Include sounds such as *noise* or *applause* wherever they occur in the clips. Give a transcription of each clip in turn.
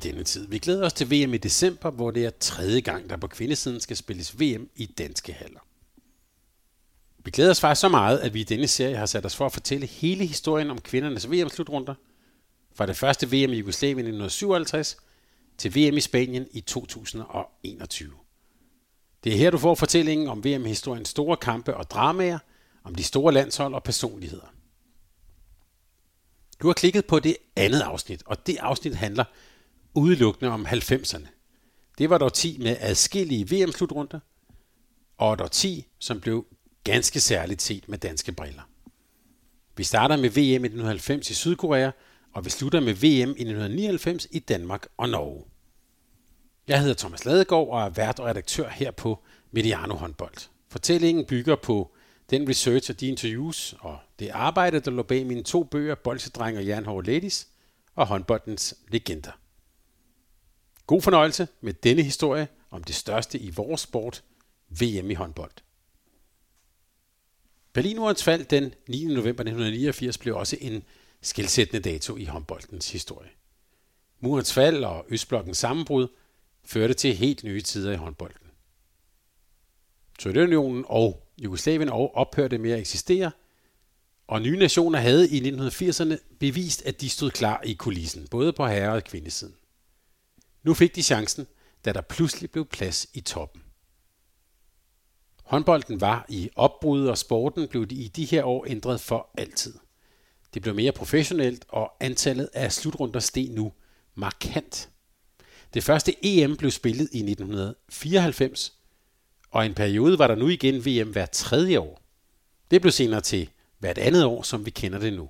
Denne tid. Vi glæder os til VM i december, hvor det er tredje gang, der på kvindesiden skal spilles VM i danske haller. Vi glæder os faktisk så meget, at vi i denne serie har sat os for at fortælle hele historien om kvindernes VM-slutrunder. Fra det første VM i Jugoslavien i 1957 til VM i Spanien i 2021. Det er her, du får fortællingen om VM-historiens store kampe og dramaer, om de store landshold og personligheder. Du har klikket på det andet afsnit, og det afsnit handler udelukkende om 90'erne. Det var der 10 med adskillige VM-slutrunder, og dog 10, som blev ganske særligt set med danske briller. Vi starter med VM i 1990 i Sydkorea, og vi slutter med VM i 1999 i Danmark og Norge. Jeg hedder Thomas Ladegaard og er vært og redaktør her på Mediano Håndbold. Fortællingen bygger på den research og de interviews og det arbejde, der lå bag mine to bøger, Bolsedreng og Jernhård Ladies og håndboldens legender. God fornøjelse med denne historie om det største i vores sport, VM i håndbold. Berlinmurens fald den 9. november 1989 blev også en skilsættende dato i håndboldens historie. Murens fald og Østblokkens sammenbrud førte til helt nye tider i håndbolden. Sovjetunionen og Jugoslavien og ophørte med at eksistere, og nye nationer havde i 1980'erne bevist, at de stod klar i kulissen, både på herre- og kvindesiden. Nu fik de chancen, da der pludselig blev plads i toppen. Håndbolden var i opbrud, og sporten blev i de her år ændret for altid. Det blev mere professionelt, og antallet af slutrunder steg nu markant. Det første EM blev spillet i 1994, og en periode var der nu igen VM hver tredje år. Det blev senere til hvert andet år, som vi kender det nu.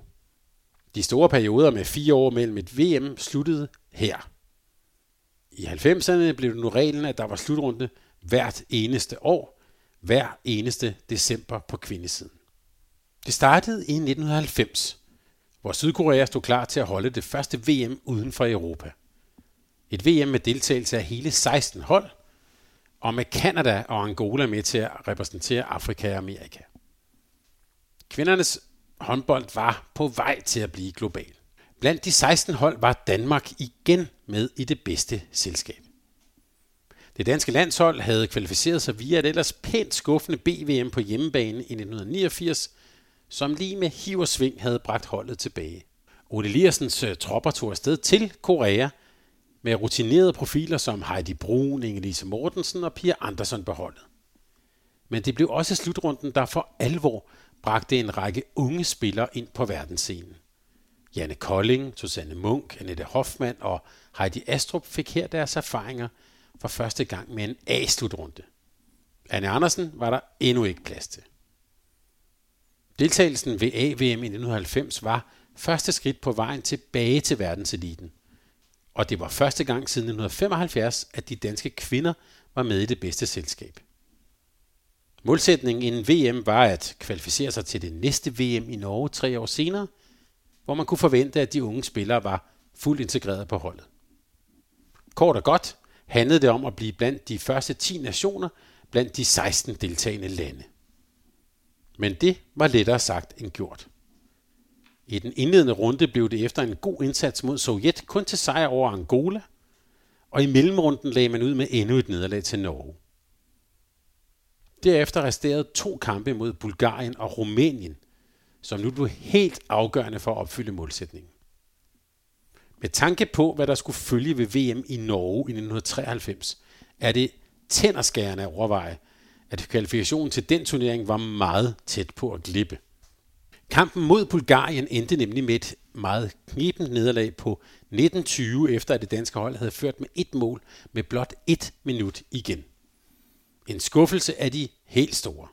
De store perioder med fire år mellem et VM sluttede her. I 90'erne blev det nu reglen, at der var slutrunde hvert eneste år, hver eneste december på kvindesiden. Det startede i 1990, hvor Sydkorea stod klar til at holde det første VM uden for Europa. Et VM med deltagelse af hele 16 hold – og med Kanada og Angola med til at repræsentere Afrika og Amerika. Kvindernes håndbold var på vej til at blive global. Blandt de 16 hold var Danmark igen med i det bedste selskab. Det danske landshold havde kvalificeret sig via et ellers pænt skuffende BVM på hjemmebane i 1989, som lige med hiv og sving havde bragt holdet tilbage. Ole Liersens øh, tropper tog afsted til Korea – med rutinerede profiler som Heidi Brun, Inge-Lise Mortensen og Pia Andersen holdet. Men det blev også slutrunden, der for alvor bragte en række unge spillere ind på verdensscenen. Janne Kolding, Susanne Munk, Annette Hoffmann og Heidi Astrup fik her deres erfaringer for første gang med en A-slutrunde. Anne Andersen var der endnu ikke plads til. Deltagelsen ved AVM i 1990 var første skridt på vejen tilbage til verdenseliten – og det var første gang siden 1975, at de danske kvinder var med i det bedste selskab. Målsætningen inden VM var at kvalificere sig til det næste VM i Norge tre år senere, hvor man kunne forvente, at de unge spillere var fuldt integreret på holdet. Kort og godt handlede det om at blive blandt de første 10 nationer blandt de 16 deltagende lande. Men det var lettere sagt end gjort. I den indledende runde blev det efter en god indsats mod Sovjet kun til sejr over Angola, og i mellemrunden lagde man ud med endnu et nederlag til Norge. Derefter resterede to kampe mod Bulgarien og Rumænien, som nu blev helt afgørende for at opfylde målsætningen. Med tanke på, hvad der skulle følge ved VM i Norge i 1993, er det tænderskærende at overveje, at kvalifikationen til den turnering var meget tæt på at glippe. Kampen mod Bulgarien endte nemlig med et meget knibent nederlag på 1920, efter at det danske hold havde ført med et mål med blot et minut igen. En skuffelse af de helt store.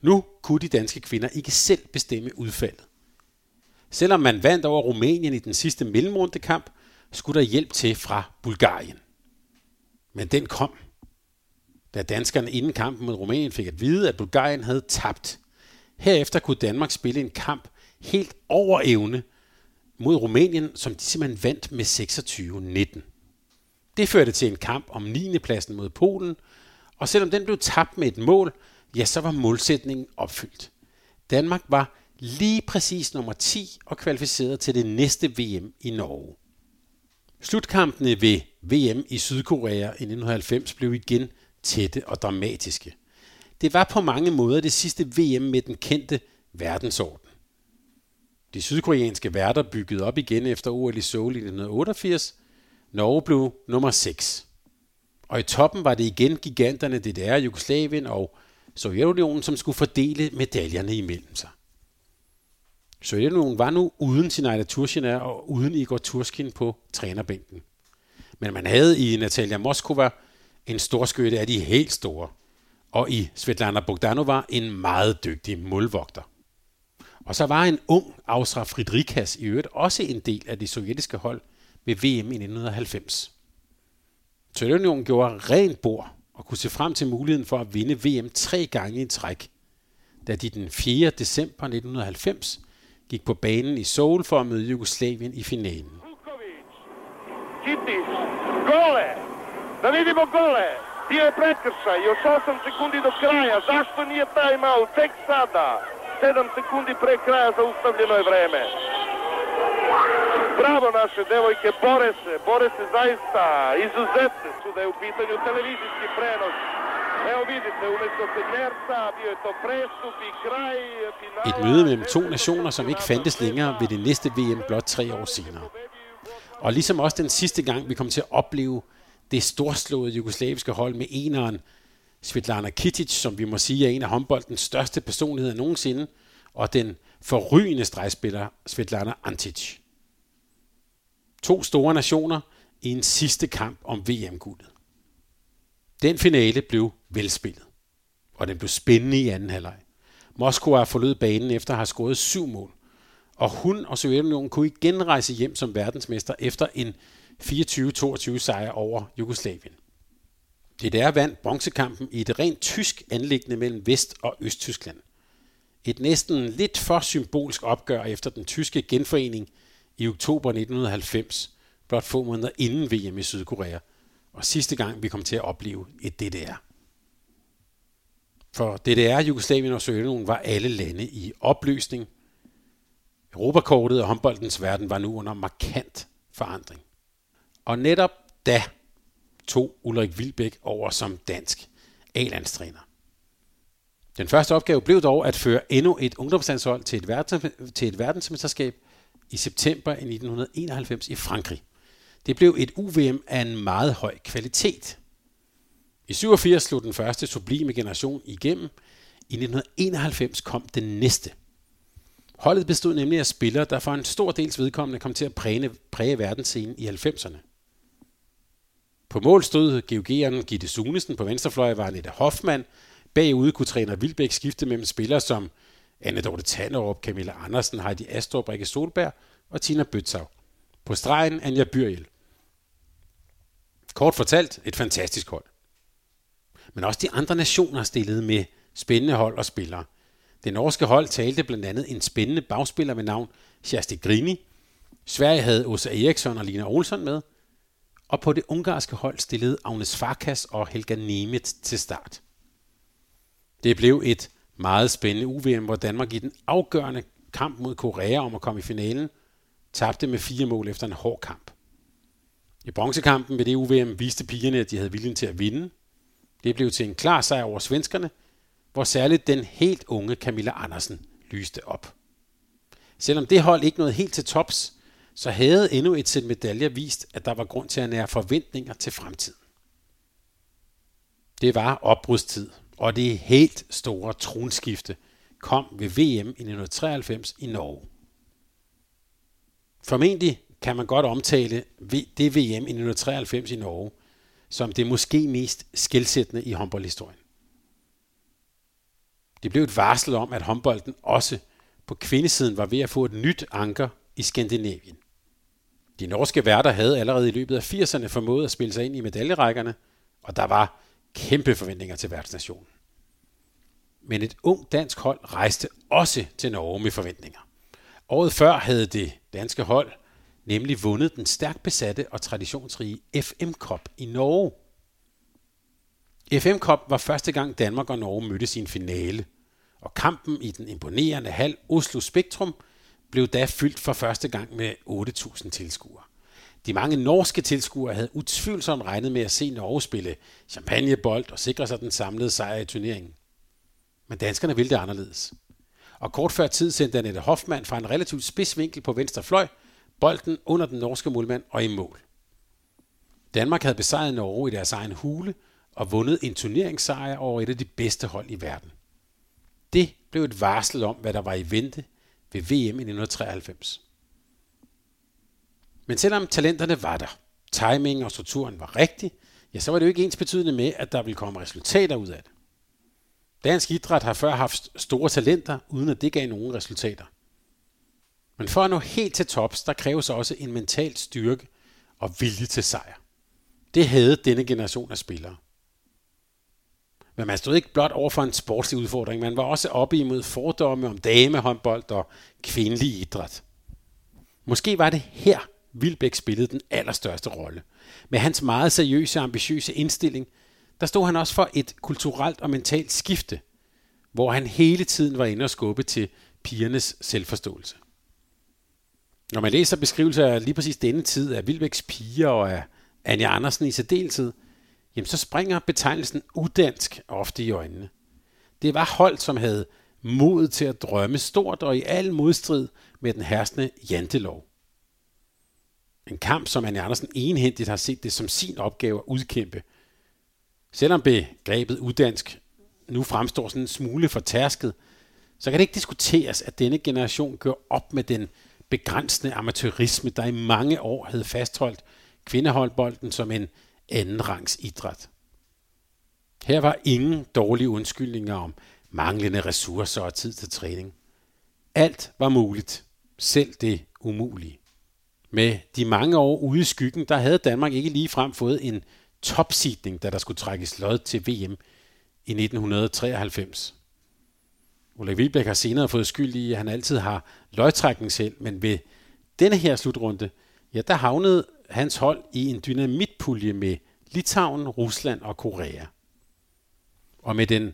Nu kunne de danske kvinder ikke selv bestemme udfaldet. Selvom man vandt over Rumænien i den sidste mellemrundekamp, skulle der hjælp til fra Bulgarien. Men den kom, da danskerne inden kampen mod Rumænien fik at vide, at Bulgarien havde tabt. Herefter kunne Danmark spille en kamp helt over evne mod Rumænien, som de simpelthen vandt med 26-19. Det førte til en kamp om 9. pladsen mod Polen, og selvom den blev tabt med et mål, ja, så var målsætningen opfyldt. Danmark var lige præcis nummer 10 og kvalificeret til det næste VM i Norge. Slutkampene ved VM i Sydkorea i 1990 blev igen tætte og dramatiske. Det var på mange måder det sidste VM med den kendte verdensorden. De sydkoreanske værter byggede op igen efter OL i Seoul i 1988. Norge blev nummer 6. Og i toppen var det igen giganterne DDR, Jugoslavien og Sovjetunionen, som skulle fordele medaljerne imellem sig. Sovjetunionen var nu uden sin Aida Turchina og uden Igor Turskin på trænerbænken. Men man havde i Natalia Moskova en storskytte af de helt store, og i Svetlana Bogdanova en meget dygtig målvogter. Og så var en ung Ausra Friedrichas i øvrigt også en del af det sovjetiske hold ved VM i 1990. Sovjetunionen gjorde rent bord og kunne se frem til muligheden for at vinde VM tre gange i træk, da de den 4. december 1990 gik på banen i Seoul for at møde Jugoslavien i finalen. Kitic, gole! Da vidimo gole! Bio je prekršaj, još 8 sekundi do kraja. Zašto nije time out? Tek sada. 7 sekundi pre kraja zaustavljeno je vreme. Bravo naše devojke, bore se, bore se zaista, izuzetne su da je u pitanju televizijski prenos. Evo vidite, umjesto Segnerca bio je to prestup i kraj finale. Et møde mellem to nationer, som ikke fandtes længere ved det næste VM blot tre år senere. Og ligesom også den sidste gang, vi kom til at opleve det storslåede jugoslaviske hold med eneren Svetlana Kitic, som vi må sige er en af håndboldens største personligheder nogensinde, og den forrygende stregspiller Svetlana Antic. To store nationer i en sidste kamp om VM-guldet. Den finale blev velspillet, og den blev spændende i anden halvleg. Moskva forlod banen efter at have scoret syv mål, og hun og Sovjetunionen kunne igen rejse hjem som verdensmester efter en 24-22 sejr over Jugoslavien. DDR vandt bronzekampen i et rent tysk anlæggende mellem Vest- og Østtyskland. Et næsten lidt for symbolsk opgør efter den tyske genforening i oktober 1990, blot få måneder inden VM i Sydkorea, og sidste gang vi kom til at opleve et DDR. For DDR, Jugoslavien og Sovjetunionen var alle lande i opløsning. Europakortet og håndboldens verden var nu under markant forandring. Og netop da tog Ulrik Vilbæk over som dansk A-landstræner. Den første opgave blev dog at føre endnu et ungdomslandshold til et, verdens, til et verdensmesterskab i september 1991 i Frankrig. Det blev et UVM af en meget høj kvalitet. I 87 slog den første sublime generation igennem. I 1991 kom den næste. Holdet bestod nemlig af spillere, der for en stor dels vedkommende kom til at præge, præge verdensscenen i 90'erne. På mål stod GOG'eren Gitte Sunesen, på venstrefløj var Annette Hoffmann, Bagude kunne træner Vilbæk skifte mellem spillere som Anne Dorte Tannerup, Camilla Andersen, Heidi Astrup, Rikke Solberg og Tina Bøtsav. På stregen Anja Byrjel. Kort fortalt, et fantastisk hold. Men også de andre nationer stillede med spændende hold og spillere. Det norske hold talte blandt andet en spændende bagspiller med navn Sjasti Grini. Sverige havde Åsa Eriksson og Lina Olsson med. Og på det ungarske hold stillede Agnes Farkas og Helga Nemeth til start. Det blev et meget spændende UVM, hvor Danmark i den afgørende kamp mod Korea om at komme i finalen, tabte med fire mål efter en hård kamp. I bronzekampen ved det UVM viste pigerne, at de havde viljen til at vinde. Det blev til en klar sejr over svenskerne, hvor særligt den helt unge Camilla Andersen lyste op. Selvom det hold ikke nåede helt til tops, så havde endnu et sæt medaljer vist, at der var grund til at nære forventninger til fremtiden. Det var opbrudstid, og det helt store tronskifte kom ved VM i 1993 i Norge. Formentlig kan man godt omtale det VM i 1993 i Norge som det måske mest skilsættende i håndboldhistorien. Det blev et varsel om, at håndbolden også på kvindesiden var ved at få et nyt anker i Skandinavien. De norske værter havde allerede i løbet af 80'erne formået at spille sig ind i medaljerækkerne, og der var kæmpe forventninger til værtsnationen. Men et ung dansk hold rejste også til Norge med forventninger. Året før havde det danske hold nemlig vundet den stærkt besatte og traditionsrige FM Cup i Norge. FM Cup var første gang Danmark og Norge mødte sin finale, og kampen i den imponerende hal Oslo Spektrum blev da fyldt for første gang med 8.000 tilskuere. De mange norske tilskuere havde utvivlsomt regnet med at se Norge spille champagnebold og sikre sig den samlede sejr i turneringen. Men danskerne ville det anderledes. Og kort før tid sendte Annette Hoffmann fra en relativt spids vinkel på venstre fløj bolden under den norske målmand og i mål. Danmark havde besejret Norge i deres egen hule og vundet en turneringssejr over et af de bedste hold i verden. Det blev et varsel om, hvad der var i vente ved VM i 1993. Men selvom talenterne var der, timingen og strukturen var rigtig, ja, så var det jo ikke ens betydende med, at der ville komme resultater ud af det. Dansk idræt har før haft store talenter, uden at det gav nogen resultater. Men for at nå helt til tops, der kræves også en mental styrke og vilje til sejr. Det havde denne generation af spillere. Men man stod ikke blot over for en sportslig udfordring, man var også oppe imod fordomme om damehåndbold og kvindelig idræt. Måske var det her, Vilbæk spillede den allerstørste rolle. Med hans meget seriøse og ambitiøse indstilling, der stod han også for et kulturelt og mentalt skifte, hvor han hele tiden var inde og skubbe til pigernes selvforståelse. Når man læser beskrivelser af lige præcis denne tid af Vilbæks piger og af Anja Andersen i særdeleshed, jamen så springer betegnelsen udansk ofte i øjnene. Det var hold, som havde mod til at drømme stort og i al modstrid med den herskende jantelov. En kamp, som Anne Andersen enhændigt har set det som sin opgave at udkæmpe. Selvom begrebet uddansk nu fremstår sådan en smule fortærsket, så kan det ikke diskuteres, at denne generation gør op med den begrænsende amatørisme, der i mange år havde fastholdt kvindeholdbolden som en andenrangs idræt. Her var ingen dårlige undskyldninger om manglende ressourcer og tid til træning. Alt var muligt, selv det umulige. Med de mange år ude i skyggen, der havde Danmark ikke lige frem fået en topsidning, da der skulle trækkes lod til VM i 1993. Ulrik Wilbæk har senere fået skyld i, at han altid har løgtrækning selv, men ved denne her slutrunde, ja, der havnede hans hold i en dynamitpulje med Litauen, Rusland og Korea. Og med den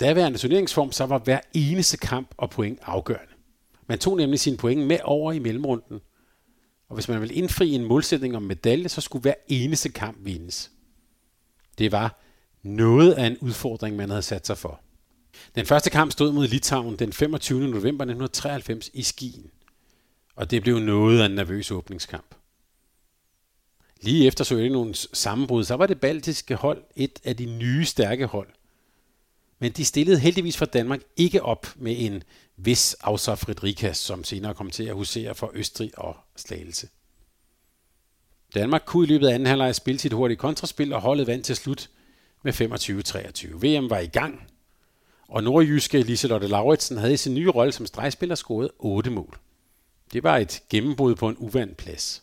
daværende turneringsform, så var hver eneste kamp og point afgørende. Man tog nemlig sine point med over i mellemrunden, og hvis man vil indfri en målsætning om medalje, så skulle hver eneste kamp vindes. Det var noget af en udfordring, man havde sat sig for. Den første kamp stod mod Litauen den 25. november 1993 i Skien, og det blev noget af en nervøs åbningskamp. Lige efter Sovjetunionens sammenbrud, så var det baltiske hold et af de nye stærke hold. Men de stillede heldigvis for Danmark ikke op med en vis Ausa Fredrikas, som senere kom til at husere for Østrig og Slagelse. Danmark kunne i løbet af anden halvleg spille sit hurtige kontraspil, og holdet vandt til slut med 25-23. VM var i gang, og nordjyske Liselotte Lauritsen havde i sin nye rolle som stregspiller scoret 8 mål. Det var et gennembrud på en uvandt plads.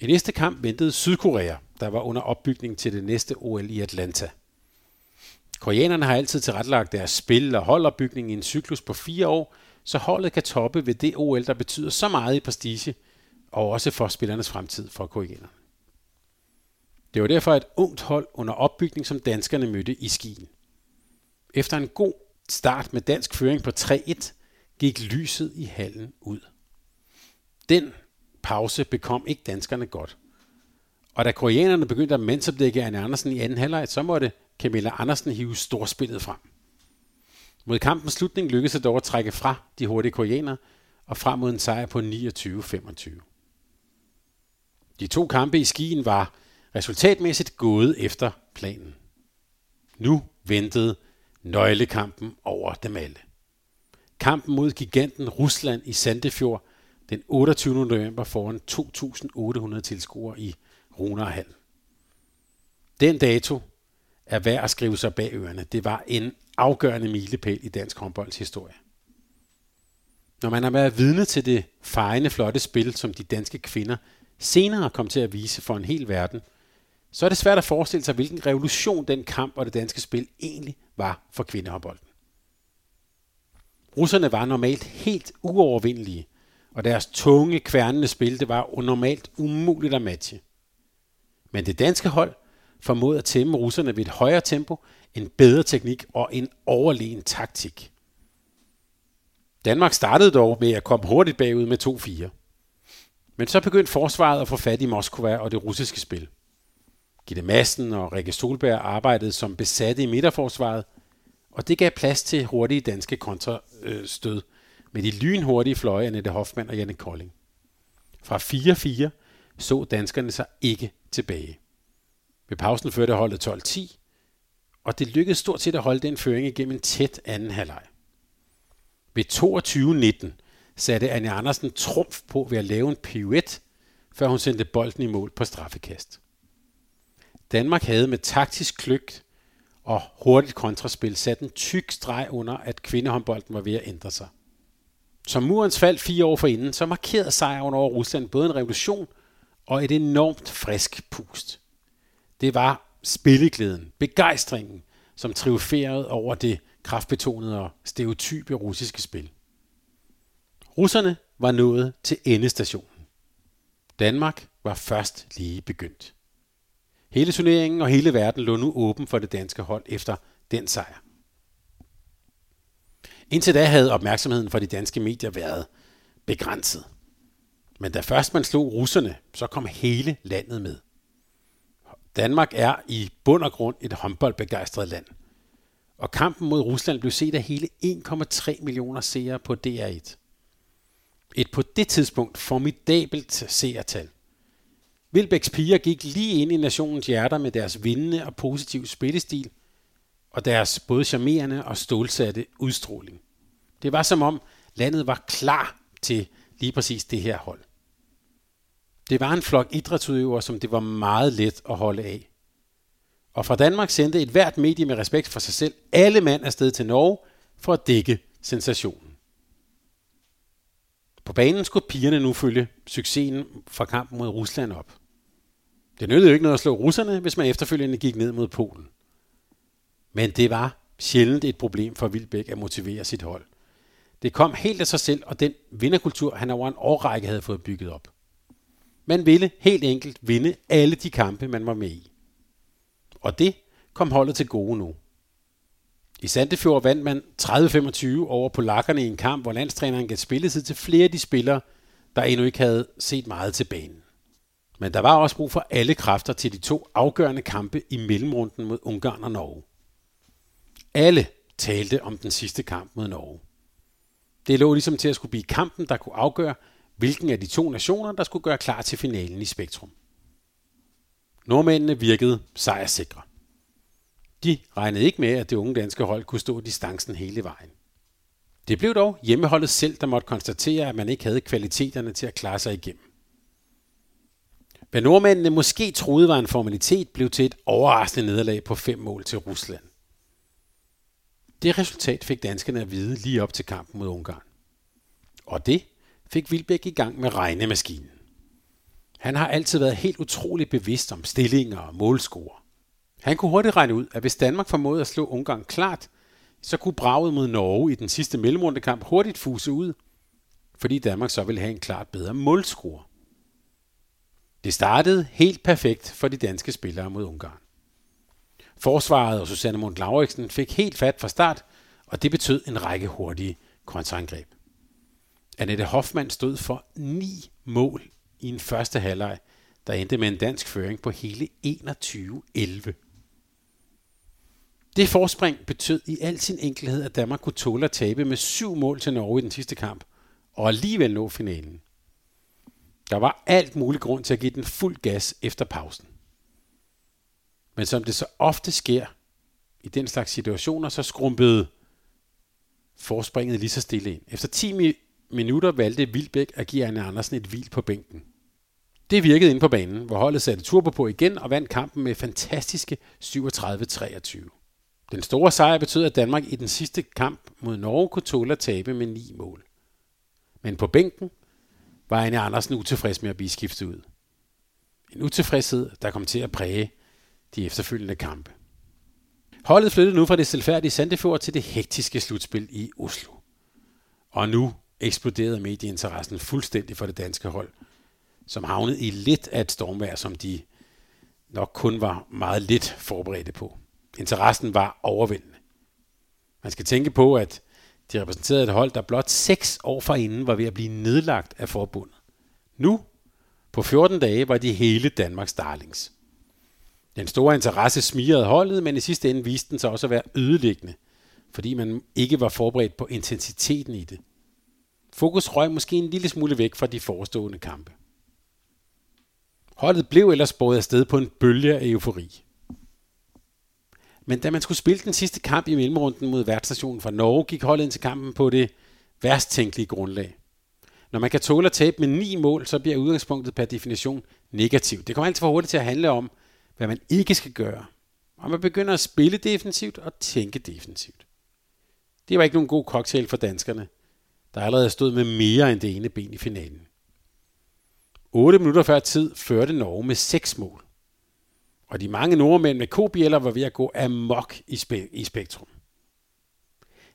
I næste kamp ventede Sydkorea, der var under opbygning til det næste OL i Atlanta. Koreanerne har altid tilrettelagt deres spil og holdopbygning i en cyklus på fire år, så holdet kan toppe ved det OL, der betyder så meget i prestige, og også for spillernes fremtid for koreanerne. Det var derfor et ungt hold under opbygning, som danskerne mødte i skien. Efter en god start med dansk føring på 3-1, gik lyset i hallen ud. Den pause bekom ikke danskerne godt. Og da koreanerne begyndte at mandsopdække Anne Andersen i anden halvleg, så måtte Camilla Andersen hive storspillet frem. Mod kampens slutning lykkedes det dog at trække fra de hurtige koreanere og frem mod en sejr på 29-25. De to kampe i skien var resultatmæssigt gået efter planen. Nu ventede nøglekampen over dem alle. Kampen mod giganten Rusland i Sandefjord den 28. november foran 2.800 tilskuere i Runarhal. Den dato er værd at skrive sig bag ørerne. Det var en afgørende milepæl i dansk håndbolds historie. Når man har været vidne til det fejende flotte spil, som de danske kvinder senere kom til at vise for en hel verden, så er det svært at forestille sig, hvilken revolution den kamp og det danske spil egentlig var for kvindehåndbolden. Russerne var normalt helt uovervindelige, og deres tunge, kværnende spil det var normalt umuligt at matche. Men det danske hold formåede at tæmme russerne ved et højere tempo, en bedre teknik og en overlegen taktik. Danmark startede dog med at komme hurtigt bagud med 2-4. Men så begyndte forsvaret at få fat i Moskva og det russiske spil. Gitte Madsen og Rikke Solberg arbejdede som besatte i midterforsvaret, og det gav plads til hurtige danske kontrastød med de lynhurtige fløje Annette Hoffmann og Janne Kolding. Fra 4-4 så danskerne sig ikke tilbage. Ved pausen førte holdet 12-10, og det lykkedes stort set at holde den føring igennem en tæt anden halvleg. Ved 22-19 satte Anja Andersen trumf på ved at lave en pirouette, før hun sendte bolden i mål på straffekast. Danmark havde med taktisk kløgt og hurtigt kontraspil sat en tyk streg under, at kvindehåndbolden var ved at ændre sig. Som murens fald fire år forinden, så markerede sejren over Rusland både en revolution og et enormt frisk pust. Det var spilleglæden, begejstringen, som triumferede over det kraftbetonede og stereotype russiske spil. Russerne var nået til endestationen. Danmark var først lige begyndt. Hele turneringen og hele verden lå nu åben for det danske hold efter den sejr. Indtil da havde opmærksomheden fra de danske medier været begrænset. Men da først man slog russerne, så kom hele landet med. Danmark er i bund og grund et håndboldbegejstret land. Og kampen mod Rusland blev set af hele 1,3 millioner seere på DR1. Et på det tidspunkt formidabelt seertal. Vilbæks piger gik lige ind i nationens hjerter med deres vindende og positive spillestil og deres både charmerende og stålsatte udstråling. Det var som om landet var klar til lige præcis det her hold. Det var en flok idrætsudøvere, som det var meget let at holde af. Og fra Danmark sendte et hvert medie med respekt for sig selv alle mand afsted til Norge for at dække sensationen. På banen skulle pigerne nu følge succesen fra kampen mod Rusland op. Det nyttede jo ikke noget at slå russerne, hvis man efterfølgende gik ned mod Polen. Men det var sjældent et problem for Vilbæk at motivere sit hold. Det kom helt af sig selv, og den vinderkultur, han over en årrække havde fået bygget op. Man ville helt enkelt vinde alle de kampe, man var med i. Og det kom holdet til gode nu. I Sandefjord vandt man 30-25 over polakkerne i en kamp, hvor landstræneren gav spilletid til flere af de spillere, der endnu ikke havde set meget til banen. Men der var også brug for alle kræfter til de to afgørende kampe i mellemrunden mod Ungarn og Norge. Alle talte om den sidste kamp mod Norge. Det lå ligesom til at skulle blive kampen, der kunne afgøre, hvilken af de to nationer, der skulle gøre klar til finalen i Spektrum. Nordmændene virkede sejrsikre. De regnede ikke med, at det unge danske hold kunne stå distancen hele vejen. Det blev dog hjemmeholdet selv, der måtte konstatere, at man ikke havde kvaliteterne til at klare sig igennem. Hvad nordmændene måske troede var en formalitet, blev til et overraskende nederlag på fem mål til Rusland. Det resultat fik danskerne at vide lige op til kampen mod Ungarn. Og det fik Vilbæk i gang med regnemaskinen. Han har altid været helt utrolig bevidst om stillinger og målscore. Han kunne hurtigt regne ud, at hvis Danmark formåede at slå Ungarn klart, så kunne braget mod Norge i den sidste mellemrundekamp hurtigt fuse ud, fordi Danmark så ville have en klart bedre målscore. Det startede helt perfekt for de danske spillere mod Ungarn. Forsvaret og Susanne Mund Lauriksen fik helt fat fra start, og det betød en række hurtige kontraangreb. Annette Hoffmann stod for ni mål i en første halvleg, der endte med en dansk føring på hele 21-11. Det forspring betød i al sin enkelhed, at Danmark kunne tåle at tabe med syv mål til Norge i den sidste kamp, og alligevel nå finalen. Der var alt mulig grund til at give den fuld gas efter pausen. Men som det så ofte sker i den slags situationer, så skrumpede forspringet lige så stille ind. Efter 10 minutter valgte Vilbæk at give Anne Andersen et hvil på bænken. Det virkede ind på banen, hvor holdet satte turbo på igen og vandt kampen med fantastiske 37-23. Den store sejr betød, at Danmark i den sidste kamp mod Norge kunne tåle at tabe med ni mål. Men på bænken var Anne Andersen utilfreds med at blive skiftet ud. En utilfredshed, der kom til at præge de efterfølgende kampe. Holdet flyttede nu fra det selvfærdige Sandefjord til det hektiske slutspil i Oslo. Og nu eksploderede medieinteressen fuldstændig for det danske hold, som havnede i lidt af et stormvær, som de nok kun var meget lidt forberedte på. Interessen var overvældende. Man skal tænke på, at de repræsenterede et hold, der blot seks år forinden var ved at blive nedlagt af forbundet. Nu, på 14 dage, var de hele Danmarks darlings. Den store interesse smirede holdet, men i sidste ende viste den sig også at være ødelæggende, fordi man ikke var forberedt på intensiteten i det. Fokus røg måske en lille smule væk fra de forestående kampe. Holdet blev ellers båret afsted på en bølge af eufori. Men da man skulle spille den sidste kamp i mellemrunden mod værtsstationen fra Norge, gik holdet ind til kampen på det værst tænkelige grundlag. Når man kan tåle at tabe med ni mål, så bliver udgangspunktet per definition negativt. Det kommer altid for hurtigt til at handle om, hvad man ikke skal gøre. Og man begynder at spille defensivt og tænke defensivt. Det var ikke nogen god cocktail for danskerne, der allerede stod med mere end det ene ben i finalen. 8 minutter før tid førte Norge med 6 mål. Og de mange nordmænd med kobjæller var ved at gå amok i, spe- i spektrum.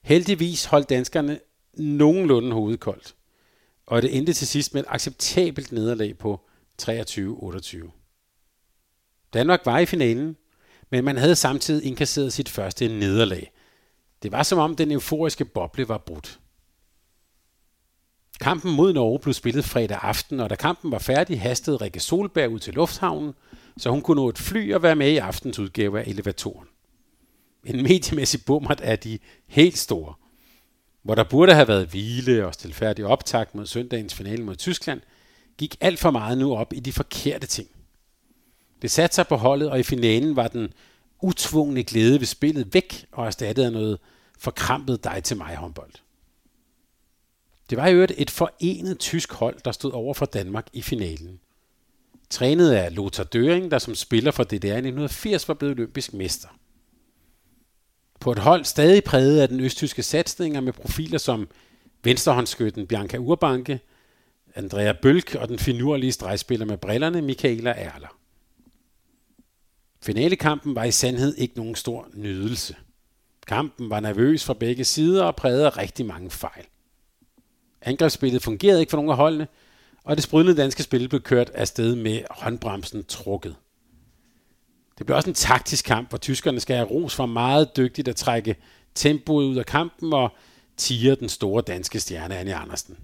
Heldigvis holdt danskerne nogenlunde hovedet koldt, og det endte til sidst med et acceptabelt nederlag på 23-28. Danmark var i finalen, men man havde samtidig indkasseret sit første nederlag. Det var som om den euforiske boble var brudt. Kampen mod Norge blev spillet fredag aften, og da kampen var færdig, hastede Rikke Solberg ud til lufthavnen, så hun kunne nå et fly og være med i aftens udgave af elevatoren. En mediemæssig bummert er de helt store. Hvor der burde have været hvile og stilfærdig optakt mod søndagens finale mod Tyskland, gik alt for meget nu op i de forkerte ting. Det satte sig på holdet, og i finalen var den utvungne glæde ved spillet væk og erstattet af noget forkrampet dig til mig håndbold. Det var i øvrigt et forenet tysk hold, der stod over for Danmark i finalen. Trænet af Lothar Døring, der som spiller for DDR i 1980 var blevet olympisk mester. På et hold stadig præget af den østtyske satsninger med profiler som venstrehåndsskytten Bianca Urbanke, Andrea Bølk og den finurlige stregspiller med brillerne Michaela Erler. Finalekampen var i sandhed ikke nogen stor nydelse. Kampen var nervøs fra begge sider og prægede rigtig mange fejl. Angrebsspillet fungerede ikke for nogen af holdene, og det sprudlende danske spil blev kørt afsted med håndbremsen trukket. Det blev også en taktisk kamp, hvor tyskerne skal have ros for meget dygtigt at trække tempoet ud af kampen og tiger den store danske stjerne Anne Andersen.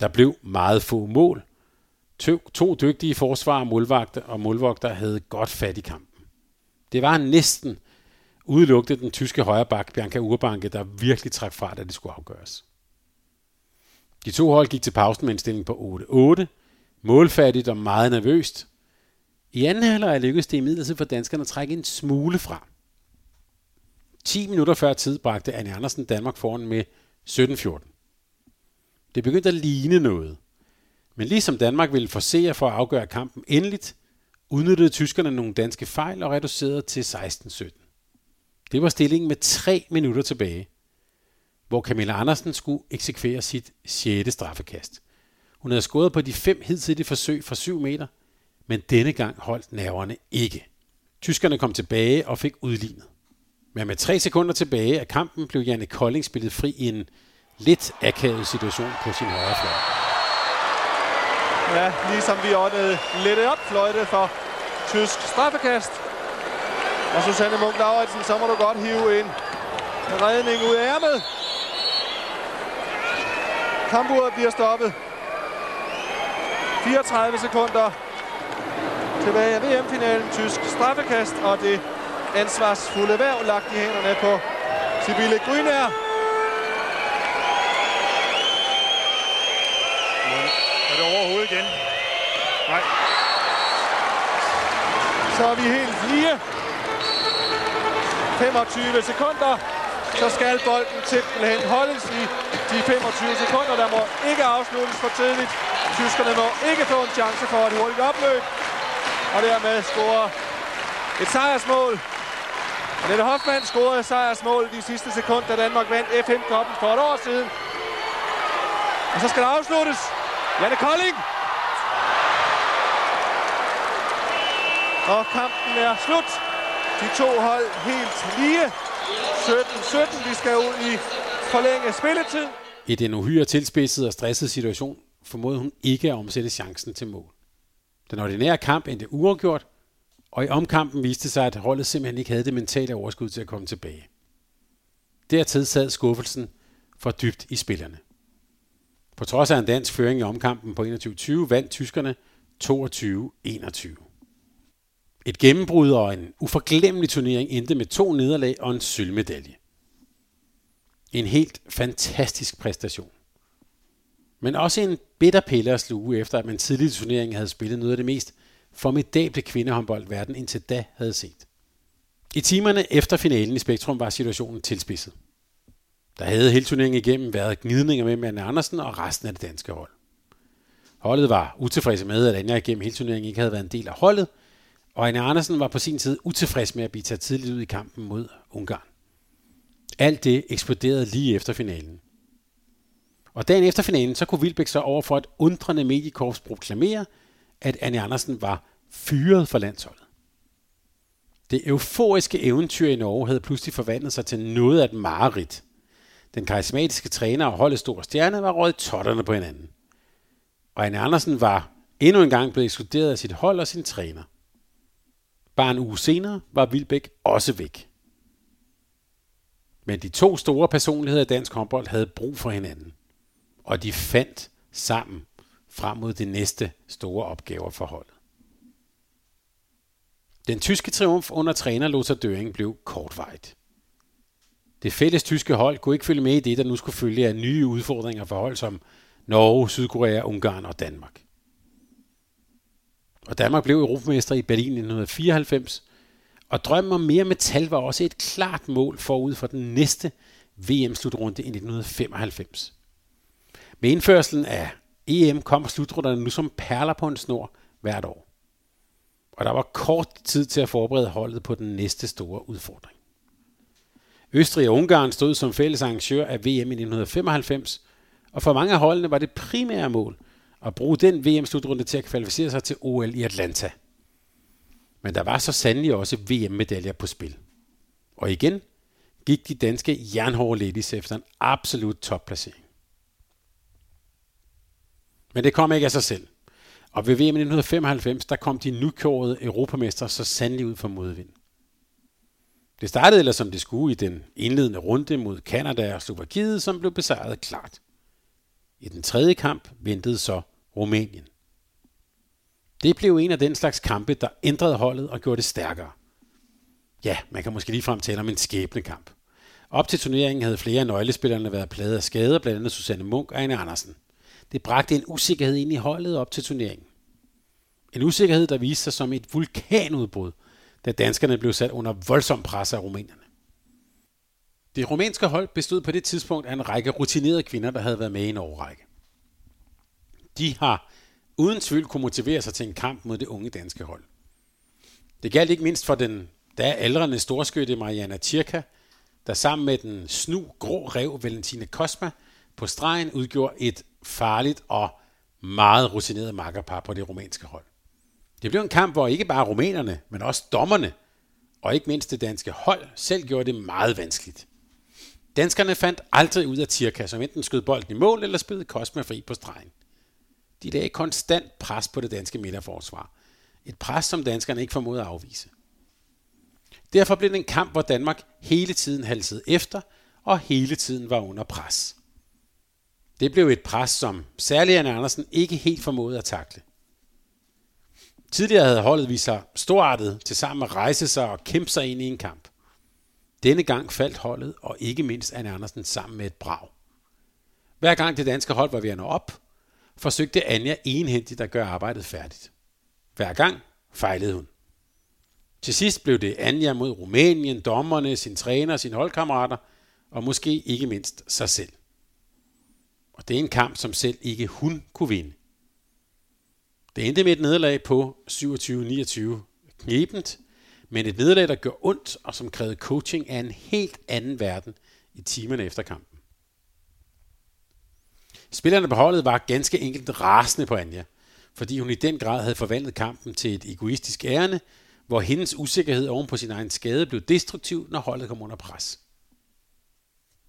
Der blev meget få mål. To, to dygtige forsvar og målvagter, og målvogter havde godt fat i kampen. Det var næsten udelukkende den tyske højreback Bianca Urbanke, der virkelig trak fra, da det skulle afgøres. De to hold gik til pausen med en stilling på 8-8, målfattigt og meget nervøst. I anden halvleg lykkedes det imidlertid for danskerne at trække en smule fra. 10 minutter før tid bragte Anne Andersen Danmark foran med 17-14. Det begyndte at ligne noget. Men ligesom Danmark ville forsere for at afgøre kampen endeligt, udnyttede tyskerne nogle danske fejl og reducerede til 16-17. Det var stillingen med 3 minutter tilbage – hvor Camilla Andersen skulle eksekvere sit 6. straffekast. Hun havde skåret på de fem hidtidige forsøg fra 7 meter, men denne gang holdt nerverne ikke. Tyskerne kom tilbage og fik udlignet. Men med tre sekunder tilbage af kampen blev Janne Kolding spillet fri i en lidt akavet situation på sin højre fløj. Ja, ligesom vi åndede lidt op fløjte for tysk straffekast. Og Susanne Munk Lauritsen, så må du godt hive en redning ud af ærmet. Kampuret bliver stoppet. 34 sekunder tilbage af VM-finalen. Tysk straffekast, og det ansvarsfulde værv lagt i hænderne på Sibylle Grynær. Er det overhovedet igen? Nej. Så er vi helt lige. 25 sekunder så skal bolden simpelthen holdes i de 25 sekunder. Der må ikke afsluttes for tidligt. Tyskerne må ikke få en chance for et hurtigt opløb. Og dermed scorer et sejrsmål. Nette Hoffmann scorede sejrsmål de sidste sekunder, da Danmark vandt FM-koppen for et år siden. Og så skal der afsluttes. Janne Kolding. Og kampen er slut. De to hold helt lige. 17-17. Vi skal ud i forlænget spilletid. I den uhyre tilspidsede og stressede situation formåede hun ikke at omsætte chancen til mål. Den ordinære kamp endte uafgjort, og i omkampen viste sig, at holdet simpelthen ikke havde det mentale overskud til at komme tilbage. Dertil sad skuffelsen for dybt i spillerne. På trods af en dansk føring i omkampen på 21-20 vandt tyskerne 22-21. Et gennembrud og en uforglemmelig turnering endte med to nederlag og en sølvmedalje. En helt fantastisk præstation. Men også en bitter pille at sluge efter, at man tidligere i turneringen havde spillet noget af det mest formidable kvindehåndbold, verden indtil da havde set. I timerne efter finalen i Spektrum var situationen tilspidset. Der havde hele turneringen igennem været gnidninger mellem Anne Andersen og resten af det danske hold. Holdet var utilfredse med, at Anja igennem hele turneringen ikke havde været en del af holdet, og Anne Andersen var på sin tid utilfreds med at blive taget tidligt ud i kampen mod Ungarn. Alt det eksploderede lige efter finalen. Og dagen efter finalen, så kunne Vilbæk så over for et undrende mediekorps proklamere, at Anne Andersen var fyret for landsholdet. Det euforiske eventyr i Norge havde pludselig forvandlet sig til noget af et mareridt. Den karismatiske træner og holdets store stjerne var røget totterne på hinanden. Og Anne Andersen var endnu en gang blevet ekskluderet af sit hold og sin træner. Bare en uge senere var Vilbæk også væk. Men de to store personligheder i dansk håndbold havde brug for hinanden. Og de fandt sammen frem mod de næste store opgaver for holdet. Den tyske triumf under træner Lothar Døring blev kortvejt. Det fælles tyske hold kunne ikke følge med i det, der nu skulle følge af nye udfordringer for hold som Norge, Sydkorea, Ungarn og Danmark. Og Danmark blev europamester i Berlin i 1994, og drømmen om mere metal var også et klart mål forud for den næste VM-slutrunde i 1995. Med indførselen af EM kom slutrunderne nu som perler på en snor hvert år. Og der var kort tid til at forberede holdet på den næste store udfordring. Østrig og Ungarn stod som fælles arrangør af VM i 1995, og for mange af holdene var det primære mål at bruge den VM-slutrunde til at kvalificere sig til OL i Atlanta. Men der var så sandelig også VM-medaljer på spil. Og igen gik de danske jernhårde ladies efter en absolut topplacering. Men det kom ikke af sig selv. Og ved VM 1995, der kom de nykårede europamester så sandelig ud for modvind. Det startede ellers som det skulle i den indledende runde mod Kanada og Slovakiet, som blev besejret klart. I den tredje kamp ventede så Rumænien. Det blev en af den slags kampe, der ændrede holdet og gjorde det stærkere. Ja, man kan måske ligefrem tale om en skæbnekamp. Op til turneringen havde flere af nøglespillerne været plaget af skader, blandt andet Susanne Munk og Anne Andersen. Det bragte en usikkerhed ind i holdet op til turneringen. En usikkerhed, der viste sig som et vulkanudbrud, da danskerne blev sat under voldsom pres af rumænerne. Det rumænske hold bestod på det tidspunkt af en række rutinerede kvinder, der havde været med i en årrække. De har uden tvivl kunne motivere sig til en kamp mod det unge danske hold. Det galt ikke mindst for den da aldrende storskytte Mariana Tirka, der sammen med den snu grå rev Valentina Kosma på stregen udgjorde et farligt og meget rutineret makkerpar på det rumænske hold. Det blev en kamp, hvor ikke bare rumænerne, men også dommerne og ikke mindst det danske hold selv gjorde det meget vanskeligt. Danskerne fandt aldrig ud af Tirka, som enten skød bolden i mål eller spillede Kosma fri på stregen. De lagde konstant pres på det danske midterforsvar. Et pres, som danskerne ikke formåede at afvise. Derfor blev det en kamp, hvor Danmark hele tiden halsede efter og hele tiden var under pres. Det blev et pres, som særlig Anne Andersen ikke helt formåede at takle. Tidligere havde holdet vist sig storartet til sammen at rejse sig og kæmpe sig ind i en kamp. Denne gang faldt holdet, og ikke mindst Anne Andersen sammen med et brag. Hver gang det danske hold var ved at nå op, forsøgte Anja enhændigt at gøre arbejdet færdigt. Hver gang fejlede hun. Til sidst blev det Anja mod Rumænien, dommerne, sin træner sine holdkammerater, og måske ikke mindst sig selv. Og det er en kamp, som selv ikke hun kunne vinde. Det endte med et nederlag på 27-29 knebent, men et nederlag, der gør ondt og som krævede coaching af en helt anden verden i timerne efter kamp. Spillerne på holdet var ganske enkelt rasende på Anja, fordi hun i den grad havde forvandlet kampen til et egoistisk ærende, hvor hendes usikkerhed oven på sin egen skade blev destruktiv, når holdet kom under pres.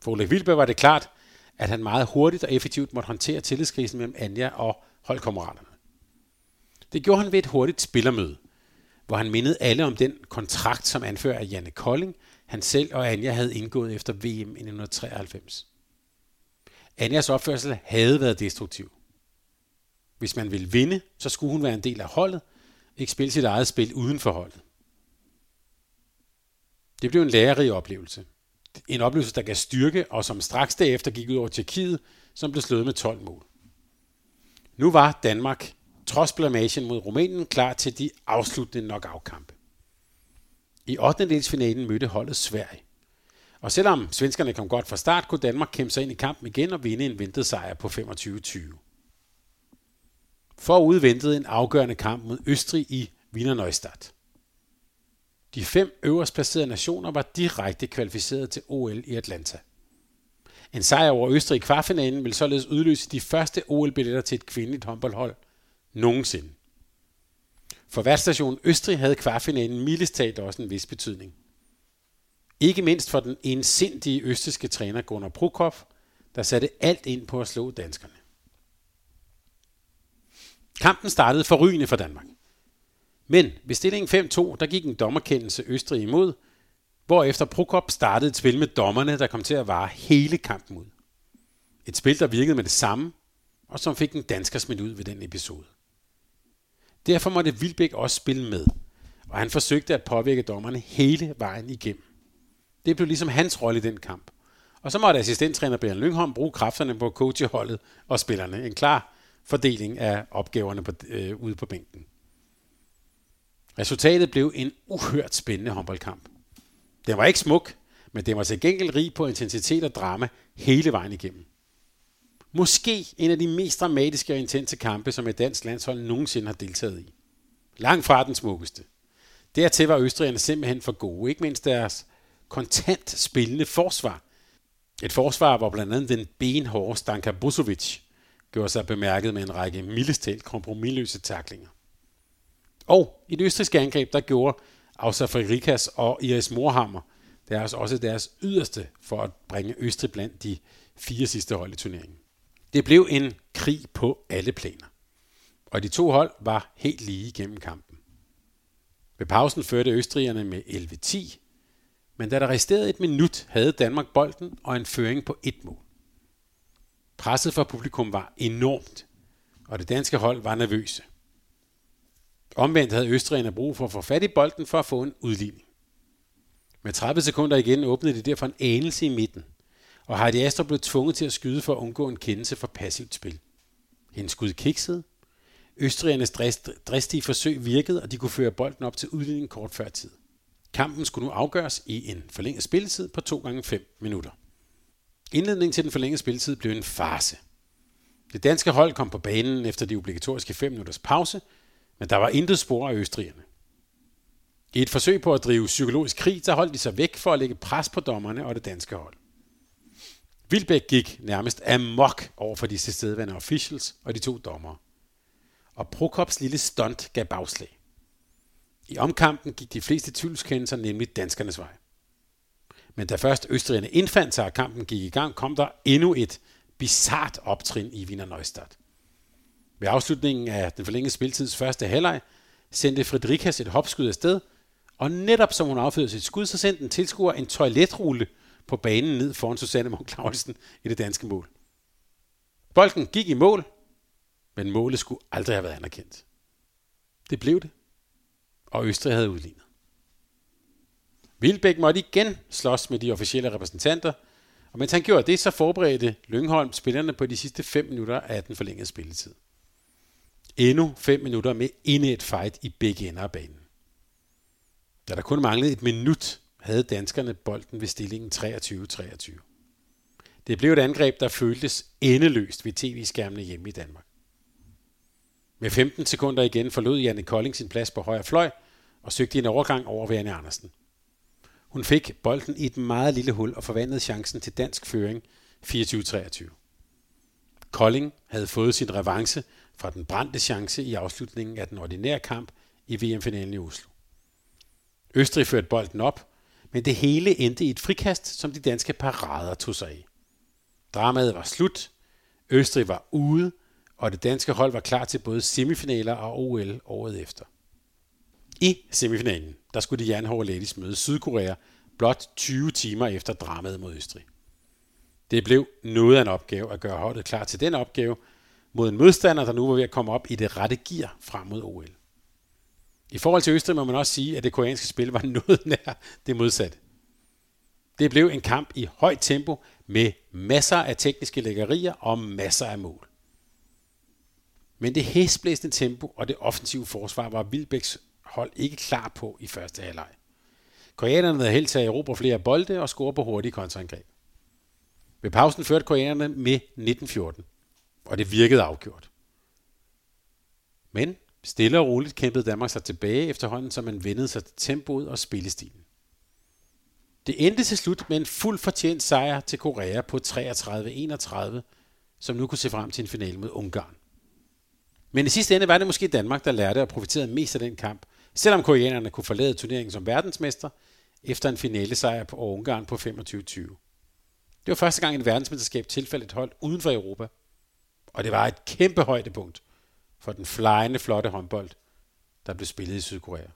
For Ulrik Vilberg var det klart, at han meget hurtigt og effektivt måtte håndtere tillidskrisen mellem Anja og holdkammeraterne. Det gjorde han ved et hurtigt spillermøde, hvor han mindede alle om den kontrakt, som anfører af Janne Kolding, han selv og Anja havde indgået efter VM i 1993. Anjas opførsel havde været destruktiv. Hvis man ville vinde, så skulle hun være en del af holdet, ikke spille sit eget spil uden for holdet. Det blev en lærerig oplevelse. En oplevelse, der gav styrke, og som straks derefter gik ud over Tjekkiet, som blev slået med 12 mål. Nu var Danmark, trods blamagen mod Rumænien, klar til de afsluttende knockout-kampe. I 8. mødte holdet Sverige. Og selvom svenskerne kom godt fra start, kunne Danmark kæmpe sig ind i kampen igen og vinde en ventet sejr på 25-20. Forud ventede en afgørende kamp mod Østrig i Wiener Neustadt. De fem øverst placerede nationer var direkte kvalificeret til OL i Atlanta. En sejr over Østrig i kvartfinalen vil således udløse de første OL-billetter til et kvindeligt håndboldhold nogensinde. For værtsstationen Østrig havde kvartfinalen mildest også en vis betydning. Ikke mindst for den ensindige østiske træner Gunnar Prokop, der satte alt ind på at slå danskerne. Kampen startede forrygende for Danmark. Men ved stillingen 5-2, der gik en dommerkendelse Østrig imod, hvorefter Prokop startede et spil med dommerne, der kom til at vare hele kampen ud. Et spil, der virkede med det samme, og som fik en dansker smidt ud ved den episode. Derfor måtte Vilbæk også spille med, og han forsøgte at påvirke dommerne hele vejen igennem. Det blev ligesom hans rolle i den kamp. Og så måtte assistenttræner Brian Lyngholm bruge kræfterne på coachholdet og spillerne. En klar fordeling af opgaverne på, øh, ude på bænken. Resultatet blev en uhørt spændende håndboldkamp. Den var ikke smuk, men den var til gengæld rig på intensitet og drama hele vejen igennem. Måske en af de mest dramatiske og intense kampe, som et dansk landshold nogensinde har deltaget i. Langt fra den smukkeste. Dertil var østrigerne simpelthen for gode, ikke mindst deres kontant spillende forsvar. Et forsvar, hvor blandt andet den benhårde Stanka Busovic gjorde sig bemærket med en række mildestalt kompromilløse taklinger. Og i det østrigske angreb, der gjorde Ausa Frederikas og Iris Morhammer deres, også deres yderste for at bringe Østrig blandt de fire sidste hold i turneringen. Det blev en krig på alle planer. Og de to hold var helt lige gennem kampen. Ved pausen førte østrigerne med 11-10, men da der resterede et minut, havde Danmark bolden og en føring på et mål. Presset fra publikum var enormt, og det danske hold var nervøse. Omvendt havde Østrigerne brug for at få fat i bolden for at få en udligning. Med 30 sekunder igen åbnede de derfor en anelse i midten, og Heidi Astrup blev tvunget til at skyde for at undgå en kendelse for passivt spil. Hendes skud kiksede. Østrigernes dristige forsøg virkede, og de kunne føre bolden op til udligning kort før tid. Kampen skulle nu afgøres i en forlænget spilletid på 2 gange 5 minutter. Indledningen til den forlængede spilletid blev en farse. Det danske hold kom på banen efter de obligatoriske 5 minutters pause, men der var intet spor af østrigerne. I et forsøg på at drive psykologisk krig, der holdt de sig væk for at lægge pres på dommerne og det danske hold. Vilbæk gik nærmest amok over for de tilstedeværende officials og de to dommere. Og Prokops lille stunt gav bagslag. I omkampen gik de fleste tvivlskendelser nemlig danskernes vej. Men da først østrigerne indfandt sig, og kampen gik i gang, kom der endnu et bizart optrin i Wiener Neustadt. Ved afslutningen af den forlængede spiltids første halvleg sendte Fredrikas et hopskud afsted, og netop som hun affyrede sit skud, så sendte en tilskuer en toiletrulle på banen ned foran Susanne Munk Clausen i det danske mål. Bolden gik i mål, men målet skulle aldrig have været anerkendt. Det blev det, og Østrig havde udlignet. Vilbæk måtte igen slås med de officielle repræsentanter, og mens han gjorde det, så forberedte Lyngholm spillerne på de sidste 5 minutter af den forlængede spilletid. Endnu 5 minutter med endnu et fight i begge ender af banen. Da der kun manglede et minut, havde danskerne bolden ved stillingen 23-23. Det blev et angreb, der føltes endeløst ved tv-skærmene hjemme i Danmark. Med 15 sekunder igen forlod Janne Kolding sin plads på højre fløj og søgte en overgang over ved Anne Andersen. Hun fik bolden i et meget lille hul og forvandlede chancen til dansk føring 24-23. Kolding havde fået sin revanche fra den brændte chance i afslutningen af den ordinære kamp i VM-finalen i Oslo. Østrig førte bolden op, men det hele endte i et frikast, som de danske parader tog sig af. Dramaet var slut, Østrig var ude, og det danske hold var klar til både semifinaler og OL året efter. I semifinalen, der skulle de jernhårde ladies møde Sydkorea blot 20 timer efter dramaet mod Østrig. Det blev noget af en opgave at gøre holdet klar til den opgave mod en modstander, der nu var ved at komme op i det rette gear frem mod OL. I forhold til Østrig må man også sige, at det koreanske spil var *laughs* noget nær det modsatte. Det blev en kamp i højt tempo med masser af tekniske lækkerier og masser af mål. Men det hæsblæsende tempo og det offensive forsvar var Vilbæks hold ikke klar på i første halvleg. Koreanerne havde helt til at erobre flere bolde og score på hurtige kontraangreb. Ved pausen førte koreanerne med 1914, og det virkede afgjort. Men stille og roligt kæmpede Danmark sig tilbage efterhånden, som man vendede sig til tempoet og spillestilen. Det endte til slut med en fuld fortjent sejr til Korea på 33-31, som nu kunne se frem til en finale mod Ungarn. Men i sidste ende var det måske Danmark, der lærte og profiterede mest af den kamp, selvom koreanerne kunne forlade turneringen som verdensmester efter en finale sejr på Ungarn på 25-20. Det var første gang et verdensmesterskab tilfældet et hold uden for Europa. Og det var et kæmpe højdepunkt for den flyende flotte håndbold, der blev spillet i Sydkorea.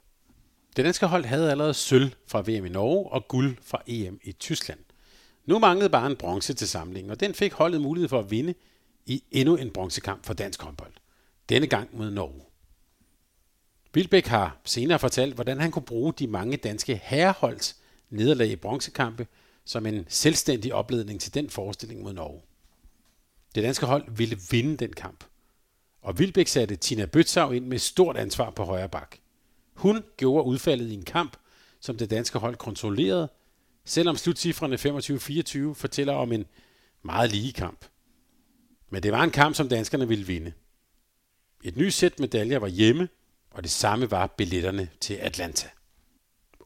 Det danske hold havde allerede sølv fra VM i Norge og guld fra EM i Tyskland. Nu manglede bare en bronze til samlingen, og den fik holdet mulighed for at vinde i endnu en bronzekamp for dansk håndbold. Denne gang mod Norge. Vilbæk har senere fortalt, hvordan han kunne bruge de mange danske herreholds nederlag i bronzekampe som en selvstændig opledning til den forestilling mod Norge. Det danske hold ville vinde den kamp. Og Vilbæk satte Tina Bøtsav ind med stort ansvar på højre bak. Hun gjorde udfaldet i en kamp, som det danske hold kontrollerede, selvom slutcifrene 25-24 fortæller om en meget lige kamp. Men det var en kamp, som danskerne ville vinde. Et nyt sæt medaljer var hjemme, og det samme var billetterne til Atlanta.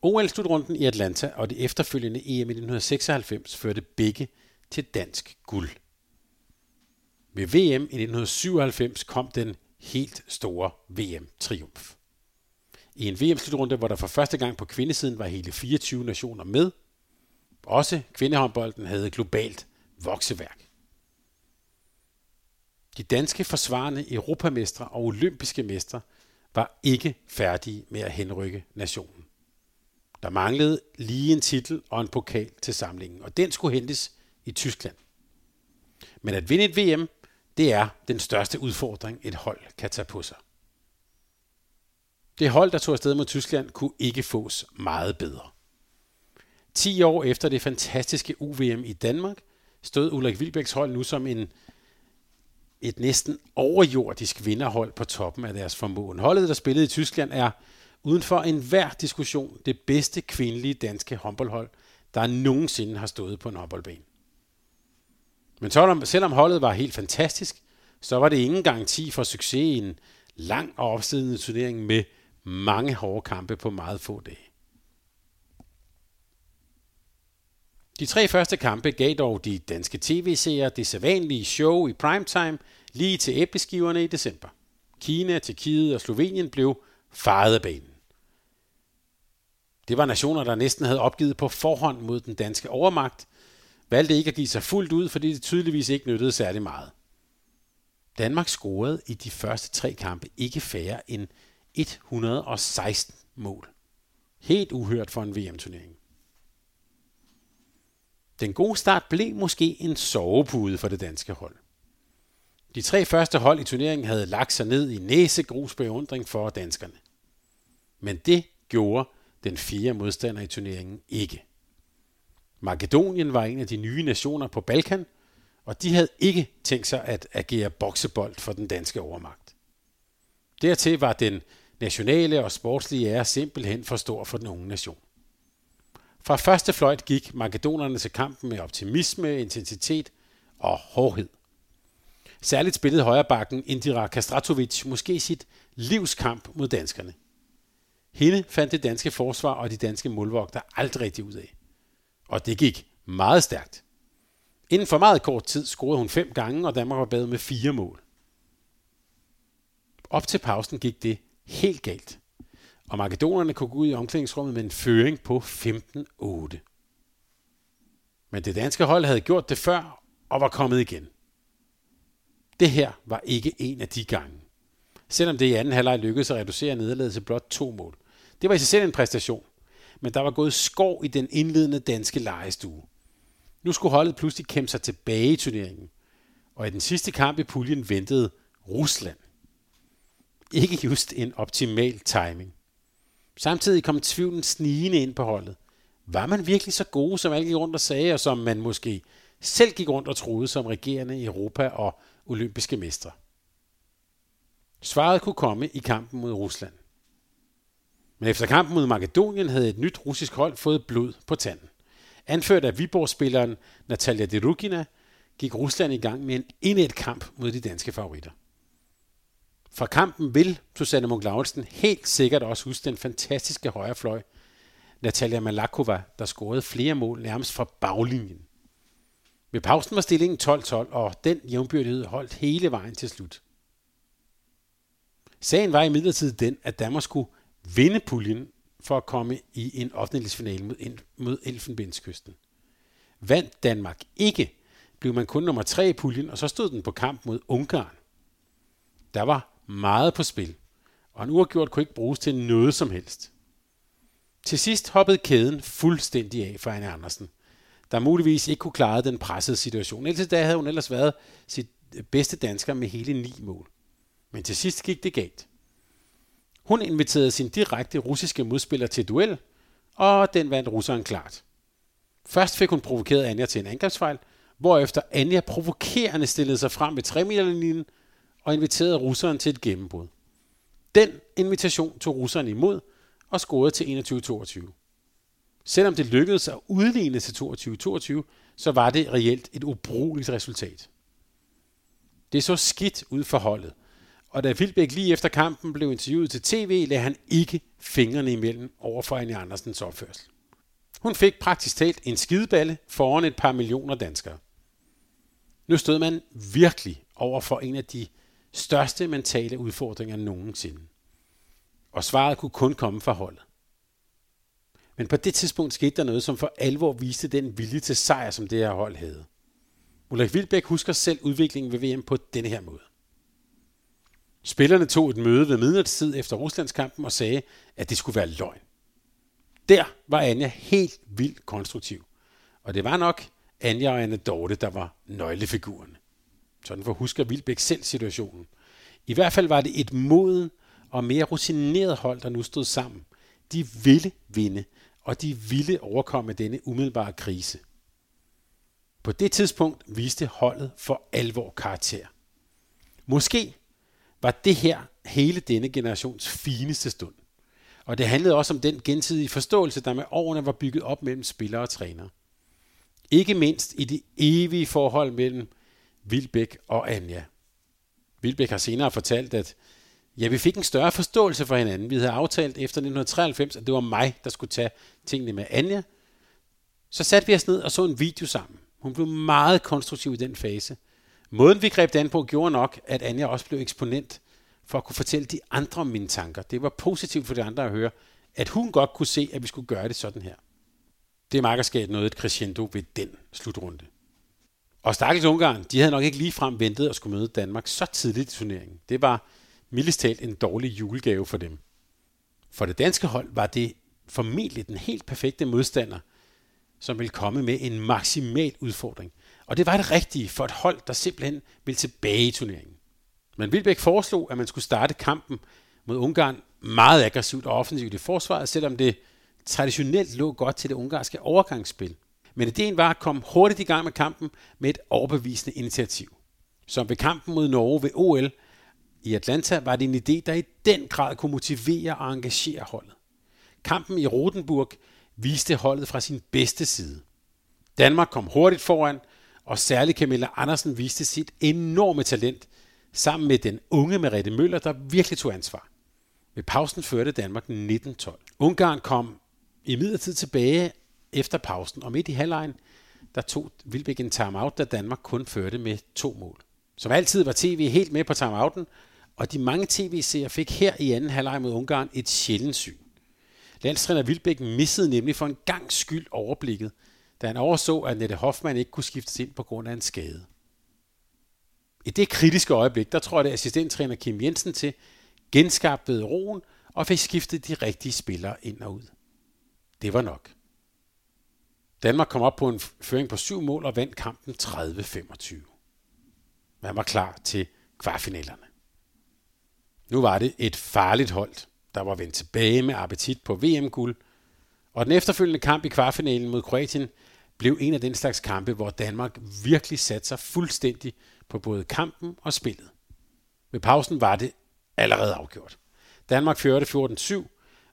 OL-slutrunden i Atlanta og det efterfølgende EM i 1996 førte begge til dansk guld. Ved VM i 1997 kom den helt store VM-triumf. I en VM-slutrunde, hvor der for første gang på kvindesiden var hele 24 nationer med. Også kvindehåndbolden havde globalt vokseværk. De danske forsvarende europamestre og olympiske mestre var ikke færdige med at henrykke nationen. Der manglede lige en titel og en pokal til samlingen, og den skulle hentes i Tyskland. Men at vinde et VM, det er den største udfordring, et hold kan tage på sig. Det hold, der tog afsted mod Tyskland, kunne ikke fås meget bedre. 10 år efter det fantastiske UVM i Danmark, stod Ulrik Vilbæks hold nu som en, et næsten overjordisk vinderhold på toppen af deres formåen. Holdet, der spillede i Tyskland, er uden for enhver diskussion det bedste kvindelige danske håndboldhold, der nogensinde har stået på en håndboldbane. Men selvom holdet var helt fantastisk, så var det ingen garanti for succes i en lang og opslidende turnering med mange hårde kampe på meget få dage. De tre første kampe gav dog de danske tv-seere det sædvanlige show i primetime lige til æbleskiverne i december. Kina, Tjekkiet og Slovenien blev faret af banen. Det var nationer, der næsten havde opgivet på forhånd mod den danske overmagt, valgte ikke at give sig fuldt ud, fordi det tydeligvis ikke nyttede særlig meget. Danmark scorede i de første tre kampe ikke færre end 116 mål. Helt uhørt for en VM-turnering. Den gode start blev måske en sovepude for det danske hold. De tre første hold i turneringen havde lagt sig ned i næsegrus beundring for danskerne. Men det gjorde den fjerde modstander i turneringen ikke. Makedonien var en af de nye nationer på Balkan, og de havde ikke tænkt sig at agere boksebold for den danske overmagt. Dertil var den nationale og sportslige ære simpelthen for stor for den unge nation. Fra første fløjt gik makedonerne til kampen med optimisme, intensitet og hårdhed. Særligt spillede højrebakken Indira Kastratovic måske sit livskamp mod danskerne. Hende fandt det danske forsvar og de danske målvogter aldrig rigtig ud af. Og det gik meget stærkt. Inden for meget kort tid scorede hun fem gange, og Danmark var bag med fire mål. Op til pausen gik det helt galt, og makedonerne kunne gå ud i omklædningsrummet med en føring på 15-8. Men det danske hold havde gjort det før og var kommet igen. Det her var ikke en af de gange. Selvom det i anden halvleg lykkedes at reducere nederlaget til blot to mål. Det var i sig selv en præstation, men der var gået skov i den indledende danske lejestue. Nu skulle holdet pludselig kæmpe sig tilbage i turneringen, og i den sidste kamp i puljen ventede Rusland. Ikke just en optimal timing. Samtidig kom tvivlen snigende ind på holdet. Var man virkelig så gode, som alle gik rundt og sagde, og som man måske selv gik rundt og troede som regerende i Europa og olympiske mestre? Svaret kunne komme i kampen mod Rusland. Men efter kampen mod Makedonien havde et nyt russisk hold fået blod på tanden. Anført af Viborg-spilleren Natalia Derugina, gik Rusland i gang med en indet kamp mod de danske favoritter. Fra kampen vil Susanne Munk helt sikkert også huske den fantastiske højrefløj, Natalia Malakova, der scorede flere mål nærmest fra baglinjen. Ved pausen var stillingen 12-12, og den jævnbyrdighed holdt hele vejen til slut. Sagen var imidlertid den, at Danmark skulle vinde puljen for at komme i en offentlighedsfinale mod, mod Elfenbenskysten. Vandt Danmark ikke, blev man kun nummer tre i puljen, og så stod den på kamp mod Ungarn. Der var meget på spil, og en uafgjort kunne ikke bruges til noget som helst. Til sidst hoppede kæden fuldstændig af for Anne Andersen, der muligvis ikke kunne klare den pressede situation. Indtil da havde hun ellers været sit øh, bedste dansker med hele ni mål. Men til sidst gik det galt. Hun inviterede sin direkte russiske modspiller til duel, og den vandt russeren klart. Først fik hun provokeret Anja til en angrebsfejl, hvorefter Anja provokerende stillede sig frem ved 3 linjen og inviterede russeren til et gennembrud. Den invitation tog russeren imod og scorede til 21-22. Selvom det lykkedes at udligne til 22-22, så var det reelt et ubrugeligt resultat. Det så skidt ud for holdet, og da Vilbæk lige efter kampen blev interviewet til tv, lagde han ikke fingrene imellem over for Anja Andersens opførsel. Hun fik praktisk talt en skideballe foran et par millioner danskere. Nu stod man virkelig over for en af de største mentale udfordringer nogensinde. Og svaret kunne kun komme fra holdet. Men på det tidspunkt skete der noget, som for alvor viste den vilje til sejr, som det her hold havde. Ulrik Vilbæk husker selv udviklingen ved VM på denne her måde. Spillerne tog et møde ved midnatstid efter Ruslandskampen og sagde, at det skulle være løgn. Der var Anja helt vildt konstruktiv. Og det var nok Anja og Anne Dorte, der var nøglefigurerne. Sådan for husker Vilbæk selv situationen. I hvert fald var det et moden og mere rutineret hold, der nu stod sammen. De ville vinde, og de ville overkomme denne umiddelbare krise. På det tidspunkt viste holdet for alvor karakter. Måske var det her hele denne generations fineste stund. Og det handlede også om den gensidige forståelse, der med årene var bygget op mellem spillere og trænere. Ikke mindst i det evige forhold mellem Vilbæk og Anja. Vilbæk har senere fortalt, at ja, vi fik en større forståelse for hinanden. Vi havde aftalt efter 1993, at det var mig, der skulle tage tingene med Anja. Så satte vi os ned og så en video sammen. Hun blev meget konstruktiv i den fase – Måden vi greb det an på gjorde nok, at Anja også blev eksponent for at kunne fortælle de andre om mine tanker. Det var positivt for de andre at høre, at hun godt kunne se, at vi skulle gøre det sådan her. Det markerskab noget et crescendo ved den slutrunde. Og stakkels Ungarn, de havde nok ikke lige frem ventet at skulle møde Danmark så tidligt i turneringen. Det var mildest talt en dårlig julegave for dem. For det danske hold var det formentlig den helt perfekte modstander, som ville komme med en maksimal udfordring. Og det var det rigtige for et hold, der simpelthen ville tilbage i turneringen. Men Vilbæk foreslog, at man skulle starte kampen mod Ungarn meget aggressivt og offensivt i forsvaret, selvom det traditionelt lå godt til det ungarske overgangsspil. Men ideen var at komme hurtigt i gang med kampen med et overbevisende initiativ. Som ved kampen mod Norge ved OL i Atlanta var det en idé, der i den grad kunne motivere og engagere holdet. Kampen i Rotenburg viste holdet fra sin bedste side. Danmark kom hurtigt foran, og særligt Camilla Andersen viste sit enorme talent sammen med den unge Merete Møller, der virkelig tog ansvar. Ved pausen førte Danmark 19-12. Ungarn kom i midlertid tilbage efter pausen, og midt i halvlejen, der tog Vilbæk en timeout, da Danmark kun førte med to mål. Som altid var TV helt med på timeouten, og de mange tv-seere fik her i anden halvleg mod Ungarn et sjældent syn. Landstræner Vilbæk missede nemlig for en gang skyld overblikket, da han overså, at Nette Hoffmann ikke kunne skiftes ind på grund af en skade. I det kritiske øjeblik, der tror det assistenttræner Kim Jensen til, genskabte roen og fik skiftet de rigtige spillere ind og ud. Det var nok. Danmark kom op på en føring på syv mål og vandt kampen 30-25. Man var klar til kvartfinalerne. Nu var det et farligt hold, der var vendt tilbage med appetit på VM-guld, og den efterfølgende kamp i kvartfinalen mod Kroatien blev en af den slags kampe, hvor Danmark virkelig satte sig fuldstændig på både kampen og spillet. Ved pausen var det allerede afgjort. Danmark førte 14-7,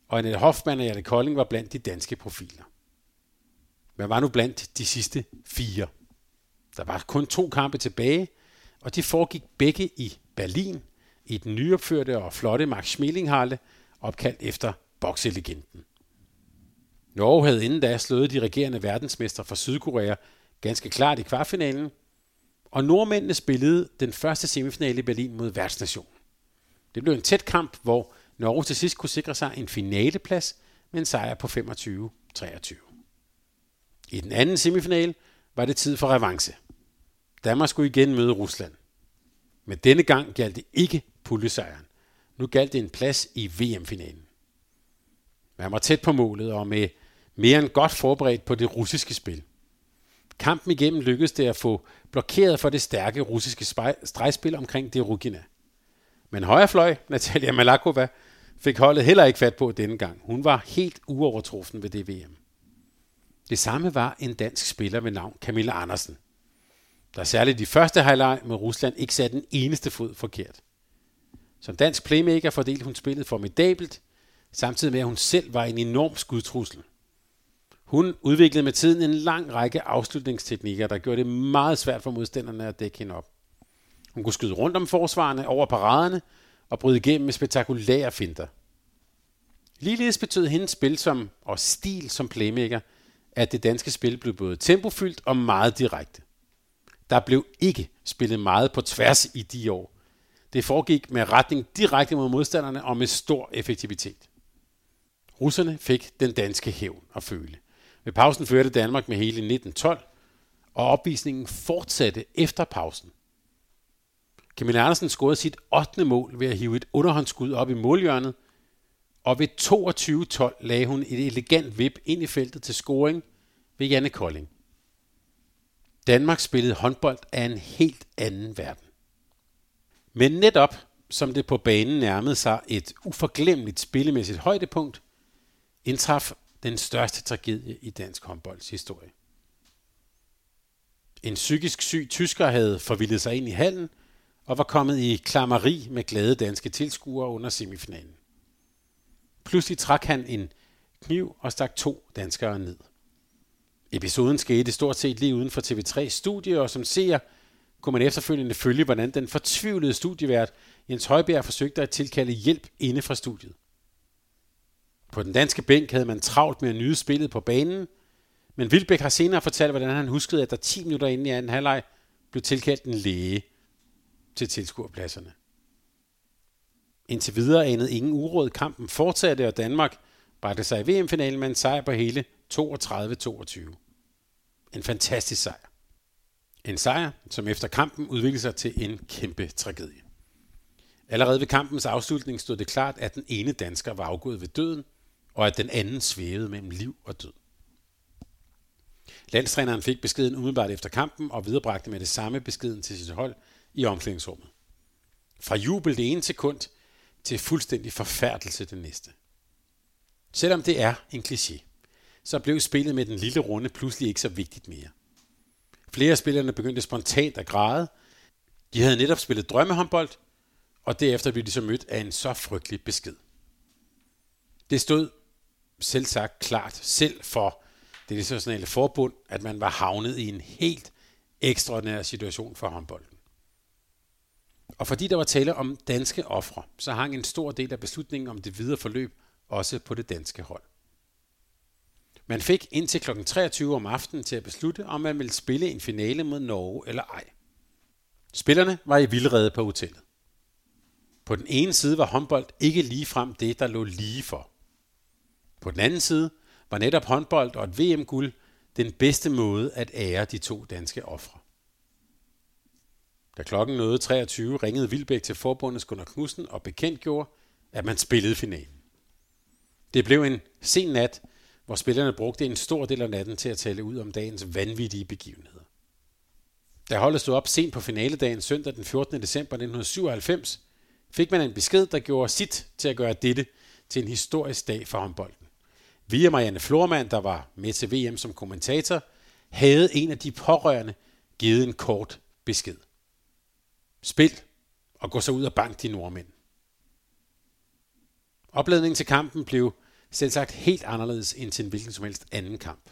og Annette Hoffmann og Janne Kolding var blandt de danske profiler. Man var nu blandt de sidste fire. Der var kun to kampe tilbage, og de foregik begge i Berlin, i den nyopførte og flotte Max Schmelinghalle, opkaldt efter bokselegenden. Norge havde inden da slået de regerende verdensmester fra Sydkorea ganske klart i kvartfinalen, og nordmændene spillede den første semifinale i Berlin mod værtsnationen. Det blev en tæt kamp, hvor Norge til sidst kunne sikre sig en finaleplads med en sejr på 25-23. I den anden semifinal var det tid for revanche. Danmark skulle igen møde Rusland. Men denne gang galt det ikke puljesejren. Nu galt det en plads i VM-finalen. Man var tæt på målet og med mere end godt forberedt på det russiske spil. Kampen igennem lykkedes det at få blokeret for det stærke russiske stregspil omkring det Rugina. Men højrefløj, Natalia Malakova, fik holdet heller ikke fat på denne gang. Hun var helt uovertruffen ved det VM. Det samme var en dansk spiller ved navn Camilla Andersen, der særligt de første halvleg med Rusland ikke satte den eneste fod forkert. Som dansk playmaker fordelte hun spillet formidabelt, samtidig med at hun selv var en enorm skudtrussel. Hun udviklede med tiden en lang række afslutningsteknikker, der gjorde det meget svært for modstanderne at dække hende op. Hun kunne skyde rundt om forsvarerne over paraderne og bryde igennem med spektakulære finter. Ligeledes betød hendes spil som, og stil som playmaker, at det danske spil blev både tempofyldt og meget direkte. Der blev ikke spillet meget på tværs i de år. Det foregik med retning direkte mod modstanderne og med stor effektivitet. Russerne fik den danske hævn at føle. Ved pausen førte Danmark med hele 1912, og opvisningen fortsatte efter pausen. Camilla Andersen scorede sit 8. mål ved at hive et underhåndsskud op i målhjørnet, og ved 22-12 lagde hun et elegant vip ind i feltet til scoring ved Janne Kolding. Danmark spillede håndbold af en helt anden verden. Men netop som det på banen nærmede sig et uforglemmeligt spillemæssigt højdepunkt, indtraf den største tragedie i dansk håndbolds historie. En psykisk syg tysker havde forvildet sig ind i hallen og var kommet i klammeri med glade danske tilskuere under semifinalen. Pludselig trak han en kniv og stak to danskere ned. Episoden skete stort set lige uden for TV3 studie, og som seer kunne man efterfølgende følge, hvordan den fortvivlede studievært Jens Højbjerg forsøgte at tilkalde hjælp inde fra studiet. På den danske bænk havde man travlt med at nyde spillet på banen, men Vilbæk har senere fortalt, hvordan han huskede, at der 10 minutter inden i anden halvleg blev tilkaldt en læge til tilskuerpladserne. Indtil videre anede ingen uråd. Kampen fortsatte, og Danmark bragte sig i VM-finalen med en sejr på hele 32-22. En fantastisk sejr. En sejr, som efter kampen udviklede sig til en kæmpe tragedie. Allerede ved kampens afslutning stod det klart, at den ene dansker var afgået ved døden, og at den anden svævede mellem liv og død. Landstræneren fik beskeden umiddelbart efter kampen og viderebragte med det samme beskeden til sit hold i omklædningsrummet. Fra jubel det ene sekund til fuldstændig forfærdelse det næste. Selvom det er en kliché, så blev spillet med den lille runde pludselig ikke så vigtigt mere. Flere af spillerne begyndte spontant at græde. De havde netop spillet drømmehåndbold, og derefter blev de så mødt af en så frygtelig besked. Det stod selv sagt klart selv for det internationale forbund, at man var havnet i en helt ekstraordinær situation for håndbolden. Og fordi der var tale om danske ofre, så hang en stor del af beslutningen om det videre forløb også på det danske hold. Man fik indtil kl. 23 om aftenen til at beslutte, om man ville spille en finale mod Norge eller ej. Spillerne var i vildrede på hotellet. På den ene side var håndbold ikke lige frem det, der lå lige for. På den anden side var netop håndbold og et VM-guld den bedste måde at ære de to danske ofre. Da klokken nåede 23, ringede Vilbæk til forbundets Gunnar Knudsen og bekendtgjorde, at man spillede finalen. Det blev en sen nat, hvor spillerne brugte en stor del af natten til at tale ud om dagens vanvittige begivenheder. Da holdet stod op sent på finaledagen søndag den 14. december 1997, fik man en besked, der gjorde sit til at gøre dette til en historisk dag for håndbolden. Via Marianne Flormand, der var med til VM som kommentator, havde en af de pårørende givet en kort besked. Spil og gå så ud og bank de nordmænd. Opladningen til kampen blev selv sagt helt anderledes end til en hvilken som helst anden kamp.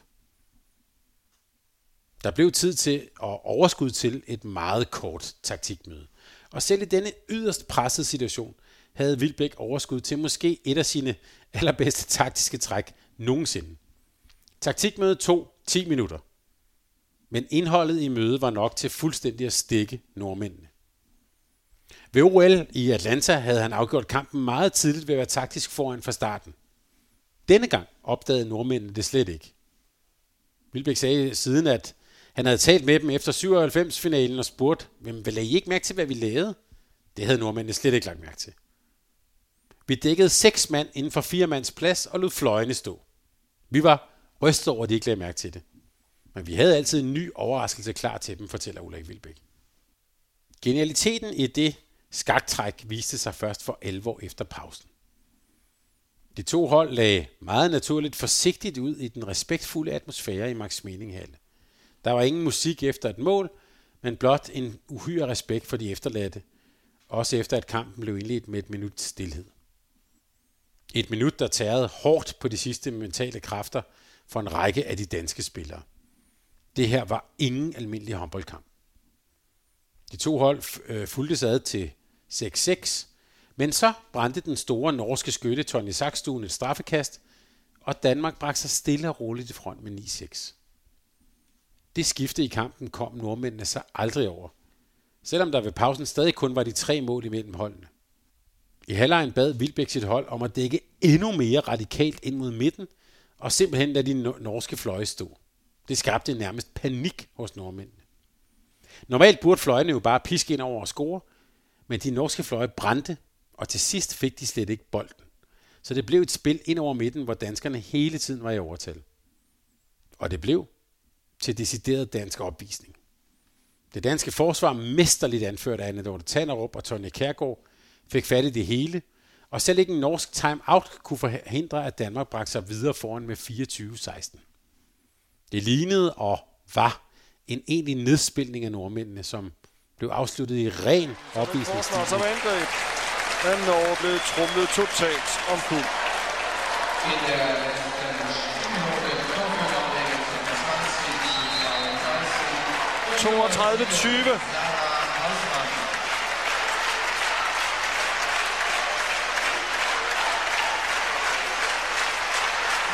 Der blev tid til og overskud til et meget kort taktikmøde. Og selv i denne yderst pressede situation havde Vilbæk overskud til måske et af sine allerbedste taktiske træk nogensinde. Taktikmødet tog 10 minutter. Men indholdet i mødet var nok til fuldstændig at stikke nordmændene. Ved OL i Atlanta havde han afgjort kampen meget tidligt ved at være taktisk foran fra starten. Denne gang opdagede nordmændene det slet ikke. Vilbæk sagde siden, at han havde talt med dem efter 97-finalen og spurgt, hvem vil I ikke mærke til, hvad vi lavede? Det havde nordmændene slet ikke lagt mærke til. Vi dækkede seks mand inden for fire mands plads og lod fløjene stå. Vi var rystet over, at de ikke lagde mærke til det. Men vi havde altid en ny overraskelse klar til dem, fortæller Ulrik Vilbæk. Genialiteten i det skaktræk viste sig først for 11 år efter pausen. De to hold lagde meget naturligt forsigtigt ud i den respektfulde atmosfære i Max Meninghalle. Der var ingen musik efter et mål, men blot en uhyre respekt for de efterladte, også efter at kampen blev indledt med et minut stillhed. Et minut, der tærede hårdt på de sidste mentale kræfter for en række af de danske spillere. Det her var ingen almindelig håndboldkamp. De to hold øh, fulgte sig ad til 6-6, men så brændte den store norske skytte Tony Sakstuen et straffekast, og Danmark bragte sig stille og roligt i front med 9-6. Det skifte i kampen kom nordmændene sig aldrig over, selvom der ved pausen stadig kun var de tre mål imellem holdene. I halvlejen bad Vilbæk sit hold om at dække endnu mere radikalt ind mod midten, og simpelthen lade de norske fløje stå. Det skabte nærmest panik hos nordmændene. Normalt burde fløjene jo bare piske ind over og score, men de norske fløje brændte, og til sidst fik de slet ikke bolden. Så det blev et spil ind over midten, hvor danskerne hele tiden var i overtal. Og det blev til decideret dansk opvisning. Det danske forsvar, mesterligt anført af Anne Tannerup og Tonje Kærgaard, fik fat i det hele, og selv ikke en norsk timeout kunne forhindre, at Danmark bragte sig videre foran med 24-16. Det lignede og var en egentlig nedspilning af nordmændene, som blev afsluttet i ren opvisningsstil. Som angreb. Men Norge blev trumlet totalt om kul. 32-20.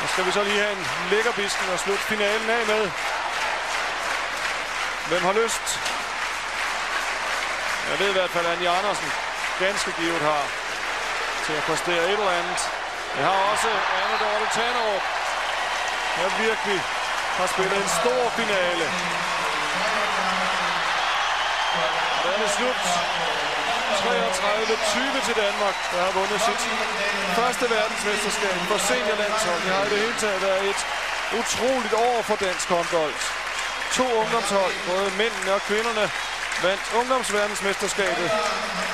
Nu skal vi så lige have en lækker bisken og slutte finalen af med. Hvem har lyst? Jeg ved i hvert fald, at Anja Andersen ganske givet har til at præstere et eller andet. Jeg har også Anne Dorte Tannerup, der virkelig har spillet en stor finale. Og der er det slut. 33-20 til Danmark, der har vundet sit første verdensmesterskab for seniorlandshold. Det har i det hele taget været et utroligt år for dansk håndbold. To ungdomshold, både mændene og kvinderne, vandt ungdomsverdensmesterskabet,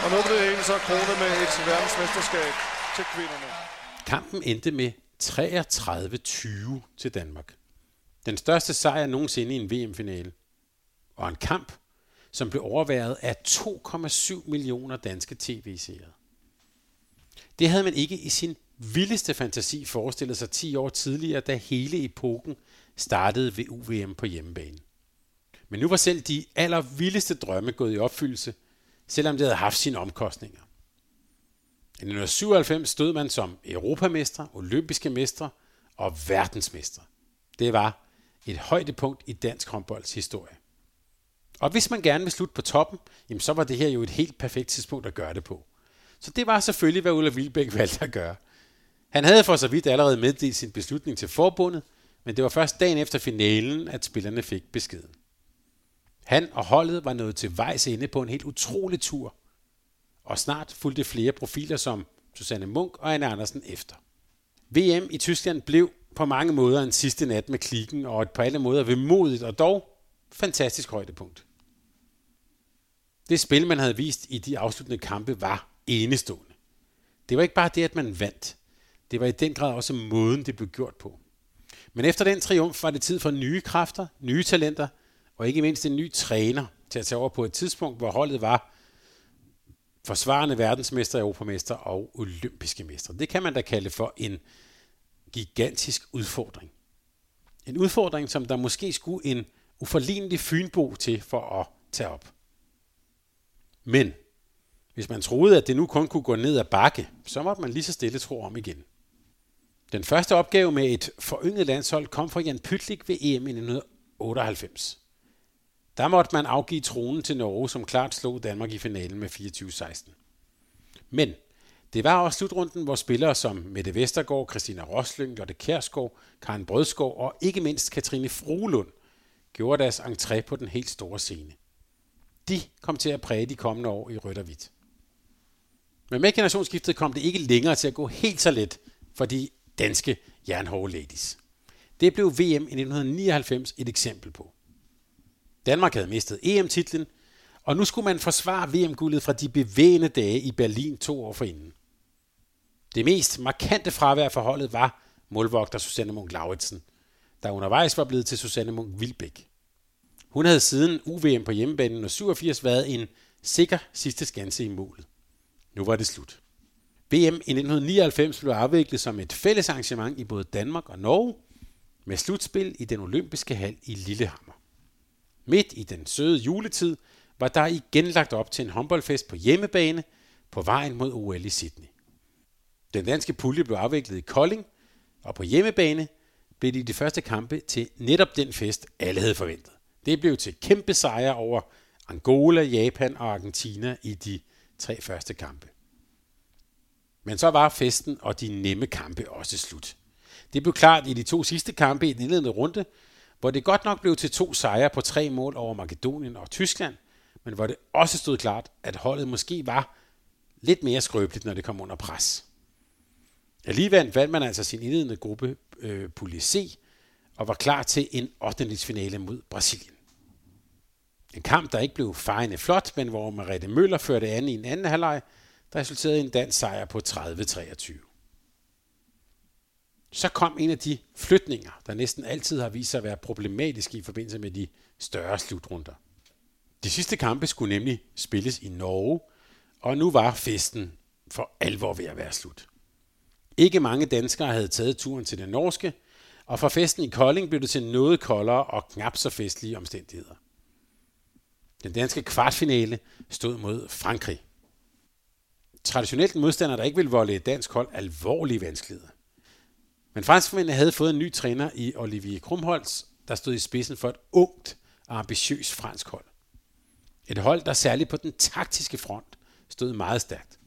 og nu blev det hele så kronet med et verdensmesterskab til kvinderne. Kampen endte med 33-20 til Danmark. Den største sejr nogensinde i en VM-finale. Og en kamp, som blev overværet af 2,7 millioner danske tv-seere. Det havde man ikke i sin vildeste fantasi forestillet sig 10 år tidligere, da hele epoken startede ved UVM på hjemmebane. Men nu var selv de allervildeste drømme gået i opfyldelse, selvom det havde haft sine omkostninger. I 1997 stod man som europamester, olympiske mestre og verdensmester. Det var et højdepunkt i dansk håndbolds historie. Og hvis man gerne vil slutte på toppen, jamen så var det her jo et helt perfekt tidspunkt at gøre det på. Så det var selvfølgelig, hvad Ulla Vilbæk valgte at gøre. Han havde for så vidt allerede meddelt sin beslutning til forbundet, men det var først dagen efter finalen, at spillerne fik beskeden. Han og holdet var nået til vejs ende på en helt utrolig tur, og snart fulgte flere profiler som Susanne Munk og Anne Andersen efter. VM i Tyskland blev på mange måder en sidste nat med klikken, og et på alle måder vemodigt og dog fantastisk højdepunkt. Det spil, man havde vist i de afsluttende kampe, var enestående. Det var ikke bare det, at man vandt. Det var i den grad også måden, det blev gjort på. Men efter den triumf var det tid for nye kræfter, nye talenter, og ikke mindst en ny træner til at tage over på et tidspunkt, hvor holdet var forsvarende verdensmester, europamester og olympiske mester. Det kan man da kalde for en gigantisk udfordring. En udfordring, som der måske skulle en uforlignelig fynbo til for at tage op. Men hvis man troede, at det nu kun kunne gå ned ad bakke, så måtte man lige så stille tro om igen. Den første opgave med et forynget landshold kom fra Jan Pytlik ved EM i 1998. Der måtte man afgive tronen til Norge, som klart slog Danmark i finalen med 24-16. Men det var også slutrunden, hvor spillere som Mette Vestergaard, Christina Roslyng, Lotte Kærsgaard, Karen Brødskov og ikke mindst Katrine Fruelund gjorde deres entré på den helt store scene. De kom til at præge de kommende år i rødt og hvidt. Men med generationsskiftet kom det ikke længere til at gå helt så let for de danske jernhårde ladies. Det blev VM i 1999 et eksempel på. Danmark havde mistet EM-titlen, og nu skulle man forsvare VM-guldet fra de bevægende dage i Berlin to år forinden. Det mest markante fravær for holdet var målvogter Susanne Munk Lauritsen, der undervejs var blevet til Susanne Munk Vilbæk. Hun havde siden UVM på hjemmebanen og 87 været en sikker sidste skanse i målet. Nu var det slut. VM i 1999 blev afviklet som et fælles arrangement i både Danmark og Norge, med slutspil i den olympiske hal i Lillehammer. Midt i den søde juletid var der igen lagt op til en håndboldfest på hjemmebane på vejen mod OL i Sydney. Den danske pulje blev afviklet i Kolding, og på hjemmebane blev de de første kampe til netop den fest, alle havde forventet. Det blev til kæmpe sejre over Angola, Japan og Argentina i de tre første kampe. Men så var festen og de nemme kampe også slut. Det blev klart i de to sidste kampe i den indledende runde, hvor det godt nok blev til to sejre på tre mål over Makedonien og Tyskland, men hvor det også stod klart, at holdet måske var lidt mere skrøbeligt, når det kom under pres. Alligevel vandt man altså sin indledende gruppe øh, Pulje C, og var klar til en 8. finale mod Brasilien. En kamp, der ikke blev fejende flot, men hvor Marette Møller førte an i en anden halvleg, der resulterede i en dansk sejr på 30-23. Så kom en af de flytninger, der næsten altid har vist sig at være problematiske i forbindelse med de større slutrunder. De sidste kampe skulle nemlig spilles i Norge, og nu var festen for alvor ved at være slut. Ikke mange danskere havde taget turen til det norske, og fra festen i Kolding blev det til noget koldere og knap så festlige omstændigheder. Den danske kvartfinale stod mod Frankrig. Traditionelt en modstander, der ikke ville volde et dansk hold alvorlige vanskeligheder. Men franskmændene havde fået en ny træner i Olivier Krumholz, der stod i spidsen for et ungt og ambitiøst fransk hold. Et hold, der særligt på den taktiske front stod meget stærkt.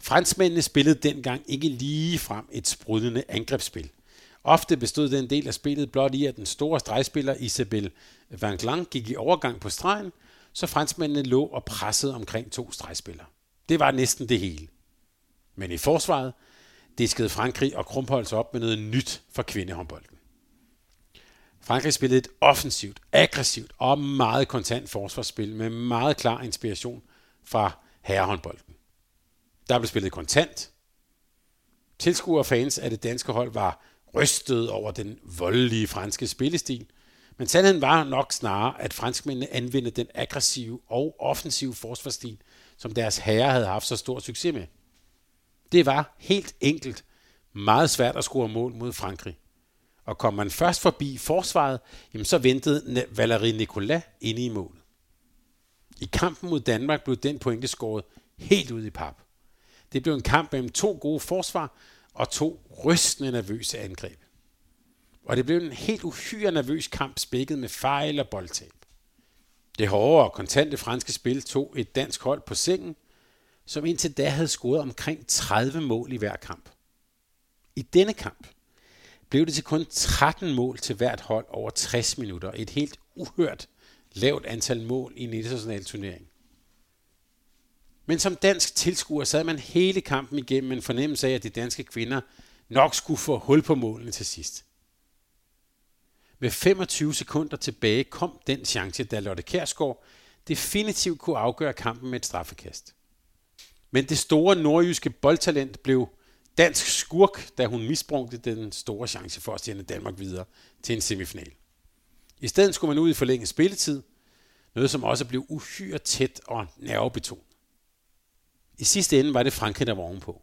Franskmændene spillede dengang ikke lige frem et sprudlende angrebsspil. Ofte bestod den del af spillet blot i, at den store stregspiller Isabel Van Glang gik i overgang på stregen, så franskmændene lå og pressede omkring to stregspillere. Det var næsten det hele. Men i forsvaret diskede Frankrig og Krumpholz op med noget nyt for kvindehåndbolden. Frankrig spillede et offensivt, aggressivt og meget kontant forsvarsspil med meget klar inspiration fra herrehåndbolden. Der blev spillet kontant. Tilskuere og fans af det danske hold var rystet over den voldelige franske spillestil, men sandheden var nok snarere, at franskmændene anvendte den aggressive og offensive forsvarsstil, som deres herrer havde haft så stor succes med. Det var helt enkelt meget svært at score mål mod Frankrig. Og kom man først forbi forsvaret, jamen så ventede Valerie Nicolas inde i målet. I kampen mod Danmark blev den pointe scoret helt ud i pap. Det blev en kamp mellem to gode forsvar og to rystende nervøse angreb. Og det blev en helt uhyre nervøs kamp spækket med fejl og boldtab. Det hårde og kontante franske spil tog et dansk hold på sengen, som indtil da havde scoret omkring 30 mål i hver kamp. I denne kamp blev det til kun 13 mål til hvert hold over 60 minutter. Et helt uhørt lavt antal mål i en international turnering. Men som dansk tilskuer sad man hele kampen igennem med en fornemmelse af, at de danske kvinder nok skulle få hul på målene til sidst. Med 25 sekunder tilbage kom den chance, da Lotte Kærsgaard definitivt kunne afgøre kampen med et straffekast. Men det store nordjyske boldtalent blev dansk skurk, da hun misbrugte den store chance for at sende Danmark videre til en semifinal. I stedet skulle man ud i forlænget spilletid, noget som også blev uhyre tæt og nervebetonet. I sidste ende var det Frankrig, der var ovenpå.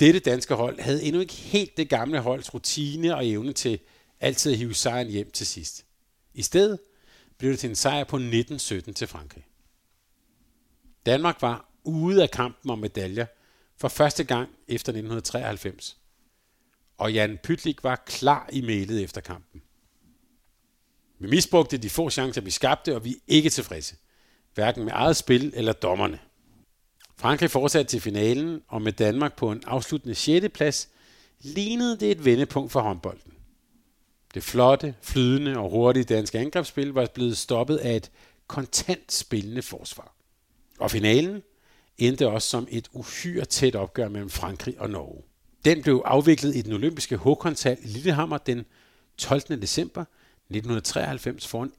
Dette danske hold havde endnu ikke helt det gamle holds rutine og evne til altid at hive sejren hjem til sidst. I stedet blev det til en sejr på 19-17 til Frankrig. Danmark var ude af kampen om medaljer for første gang efter 1993. Og Jan Pytlik var klar i mailet efter kampen. Vi misbrugte de få chancer, vi skabte, og vi er ikke tilfredse. Hverken med eget spil eller dommerne. Frankrig fortsatte til finalen, og med Danmark på en afsluttende 6. plads, lignede det et vendepunkt for håndbolden. Det flotte, flydende og hurtige danske angrebsspil var blevet stoppet af et kontant spillende forsvar. Og finalen endte også som et uhyre tæt opgør mellem Frankrig og Norge. Den blev afviklet i den olympiske Håkontal i Lillehammer den 12. december 1993 foran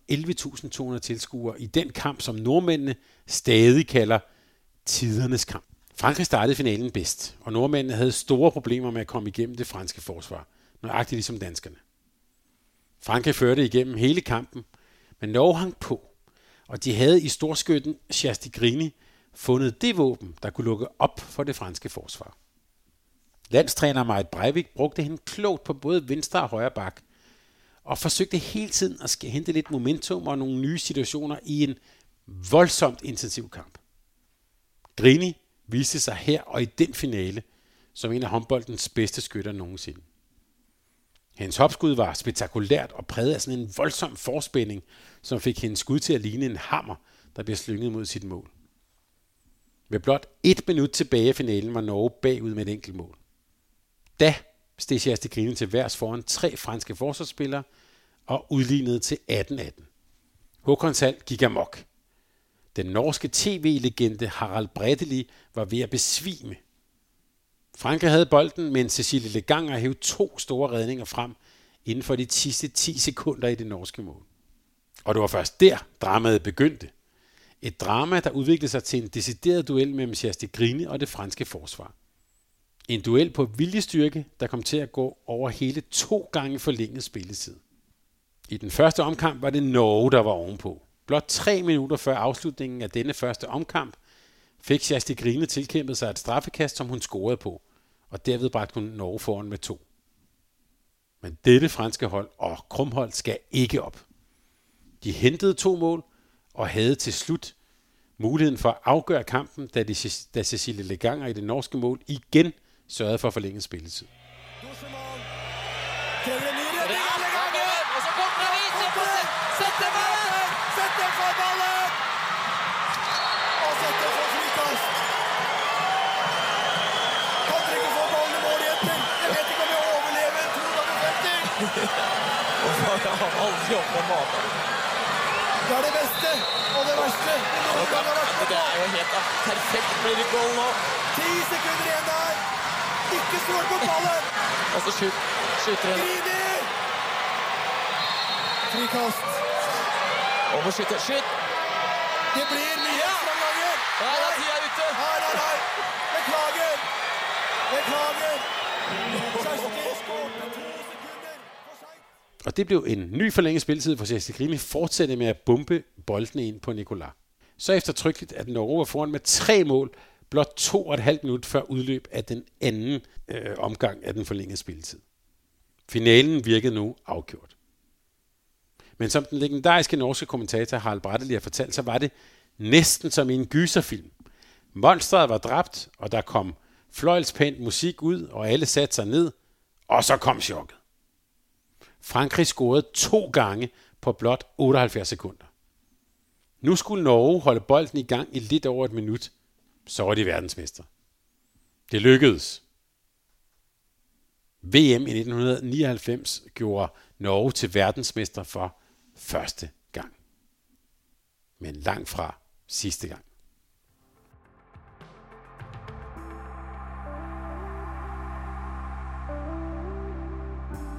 11.200 tilskuere i den kamp, som nordmændene stadig kalder tidernes kamp. Frankrig startede finalen bedst, og nordmændene havde store problemer med at komme igennem det franske forsvar, nøjagtigt ligesom danskerne. Frankrig førte igennem hele kampen, men Norge hang på, og de havde i storskytten Chastigrini fundet det våben, der kunne lukke op for det franske forsvar. Landstræner Marit Breivik brugte hende klogt på både venstre og højre bak, og forsøgte hele tiden at hente lidt momentum og nogle nye situationer i en voldsomt intensiv kamp. Grini viste sig her og i den finale som en af håndboldens bedste skytter nogensinde. Hendes hopskud var spektakulært og præget af sådan en voldsom forspænding, som fik hendes skud til at ligne en hammer, der blev slynget mod sit mål. Med blot et minut tilbage i finalen var Norge bagud med et enkelt mål. Da steg Grine til værs foran tre franske forsvarsspillere og udlignede til 18-18. Håkon Sal gik amok. Den norske tv-legende Harald Bredeli var ved at besvime. Frankrig havde bolden, men Cecilie Leganger hævde to store redninger frem inden for de sidste 10 sekunder i det norske mål. Og det var først der, dramaet begyndte. Et drama, der udviklede sig til en decideret duel mellem Grine og det franske forsvar. En duel på viljestyrke, der kom til at gå over hele to gange forlænget spilletid. I den første omkamp var det Norge, der var ovenpå. Blot tre minutter før afslutningen af denne første omkamp fik Grine tilkæmpet sig et straffekast, som hun scorede på, og derved bragte hun Norge foran med to. Men dette franske hold og Krumhold skal ikke op. De hentede to mål og havde til slut muligheden for at afgøre kampen, da, de, da Cecilie Leganger i det norske mål igen sørgede for forlænget spilletid. *laughs* Og så har han aldri oppe maten. Det er det beste og det verste. Det er jo helt perfekt. Blir det goal nå? Ti sekunder igjen der. Ikke stol på ballen. Og så skyt, skyter han. Grini! Frikast. Og må skyte. Skyt! Det blir mye ja. ekstraganger. Her er tida ute. Her er nei. Beklager. Beklager. *laughs* Kjersti skårte to og det blev en ny forlænget spilletid for Jesse Grimi fortsætte med at bombe boldene ind på Nicolas. Så eftertrykkeligt, at Norge var foran med tre mål, blot to og et halvt minut før udløb af den anden øh, omgang af den forlængede spilletid. Finalen virkede nu afgjort. Men som den legendariske norske kommentator Harald Bratteli har fortalt, så var det næsten som i en gyserfilm. Monstret var dræbt, og der kom fløjlspænt musik ud, og alle satte sig ned, og så kom chokket. Frankrig scorede to gange på blot 78 sekunder. Nu skulle Norge holde bolden i gang i lidt over et minut, så var de verdensmester. Det lykkedes. VM i 1999 gjorde Norge til verdensmester for første gang. Men langt fra sidste gang.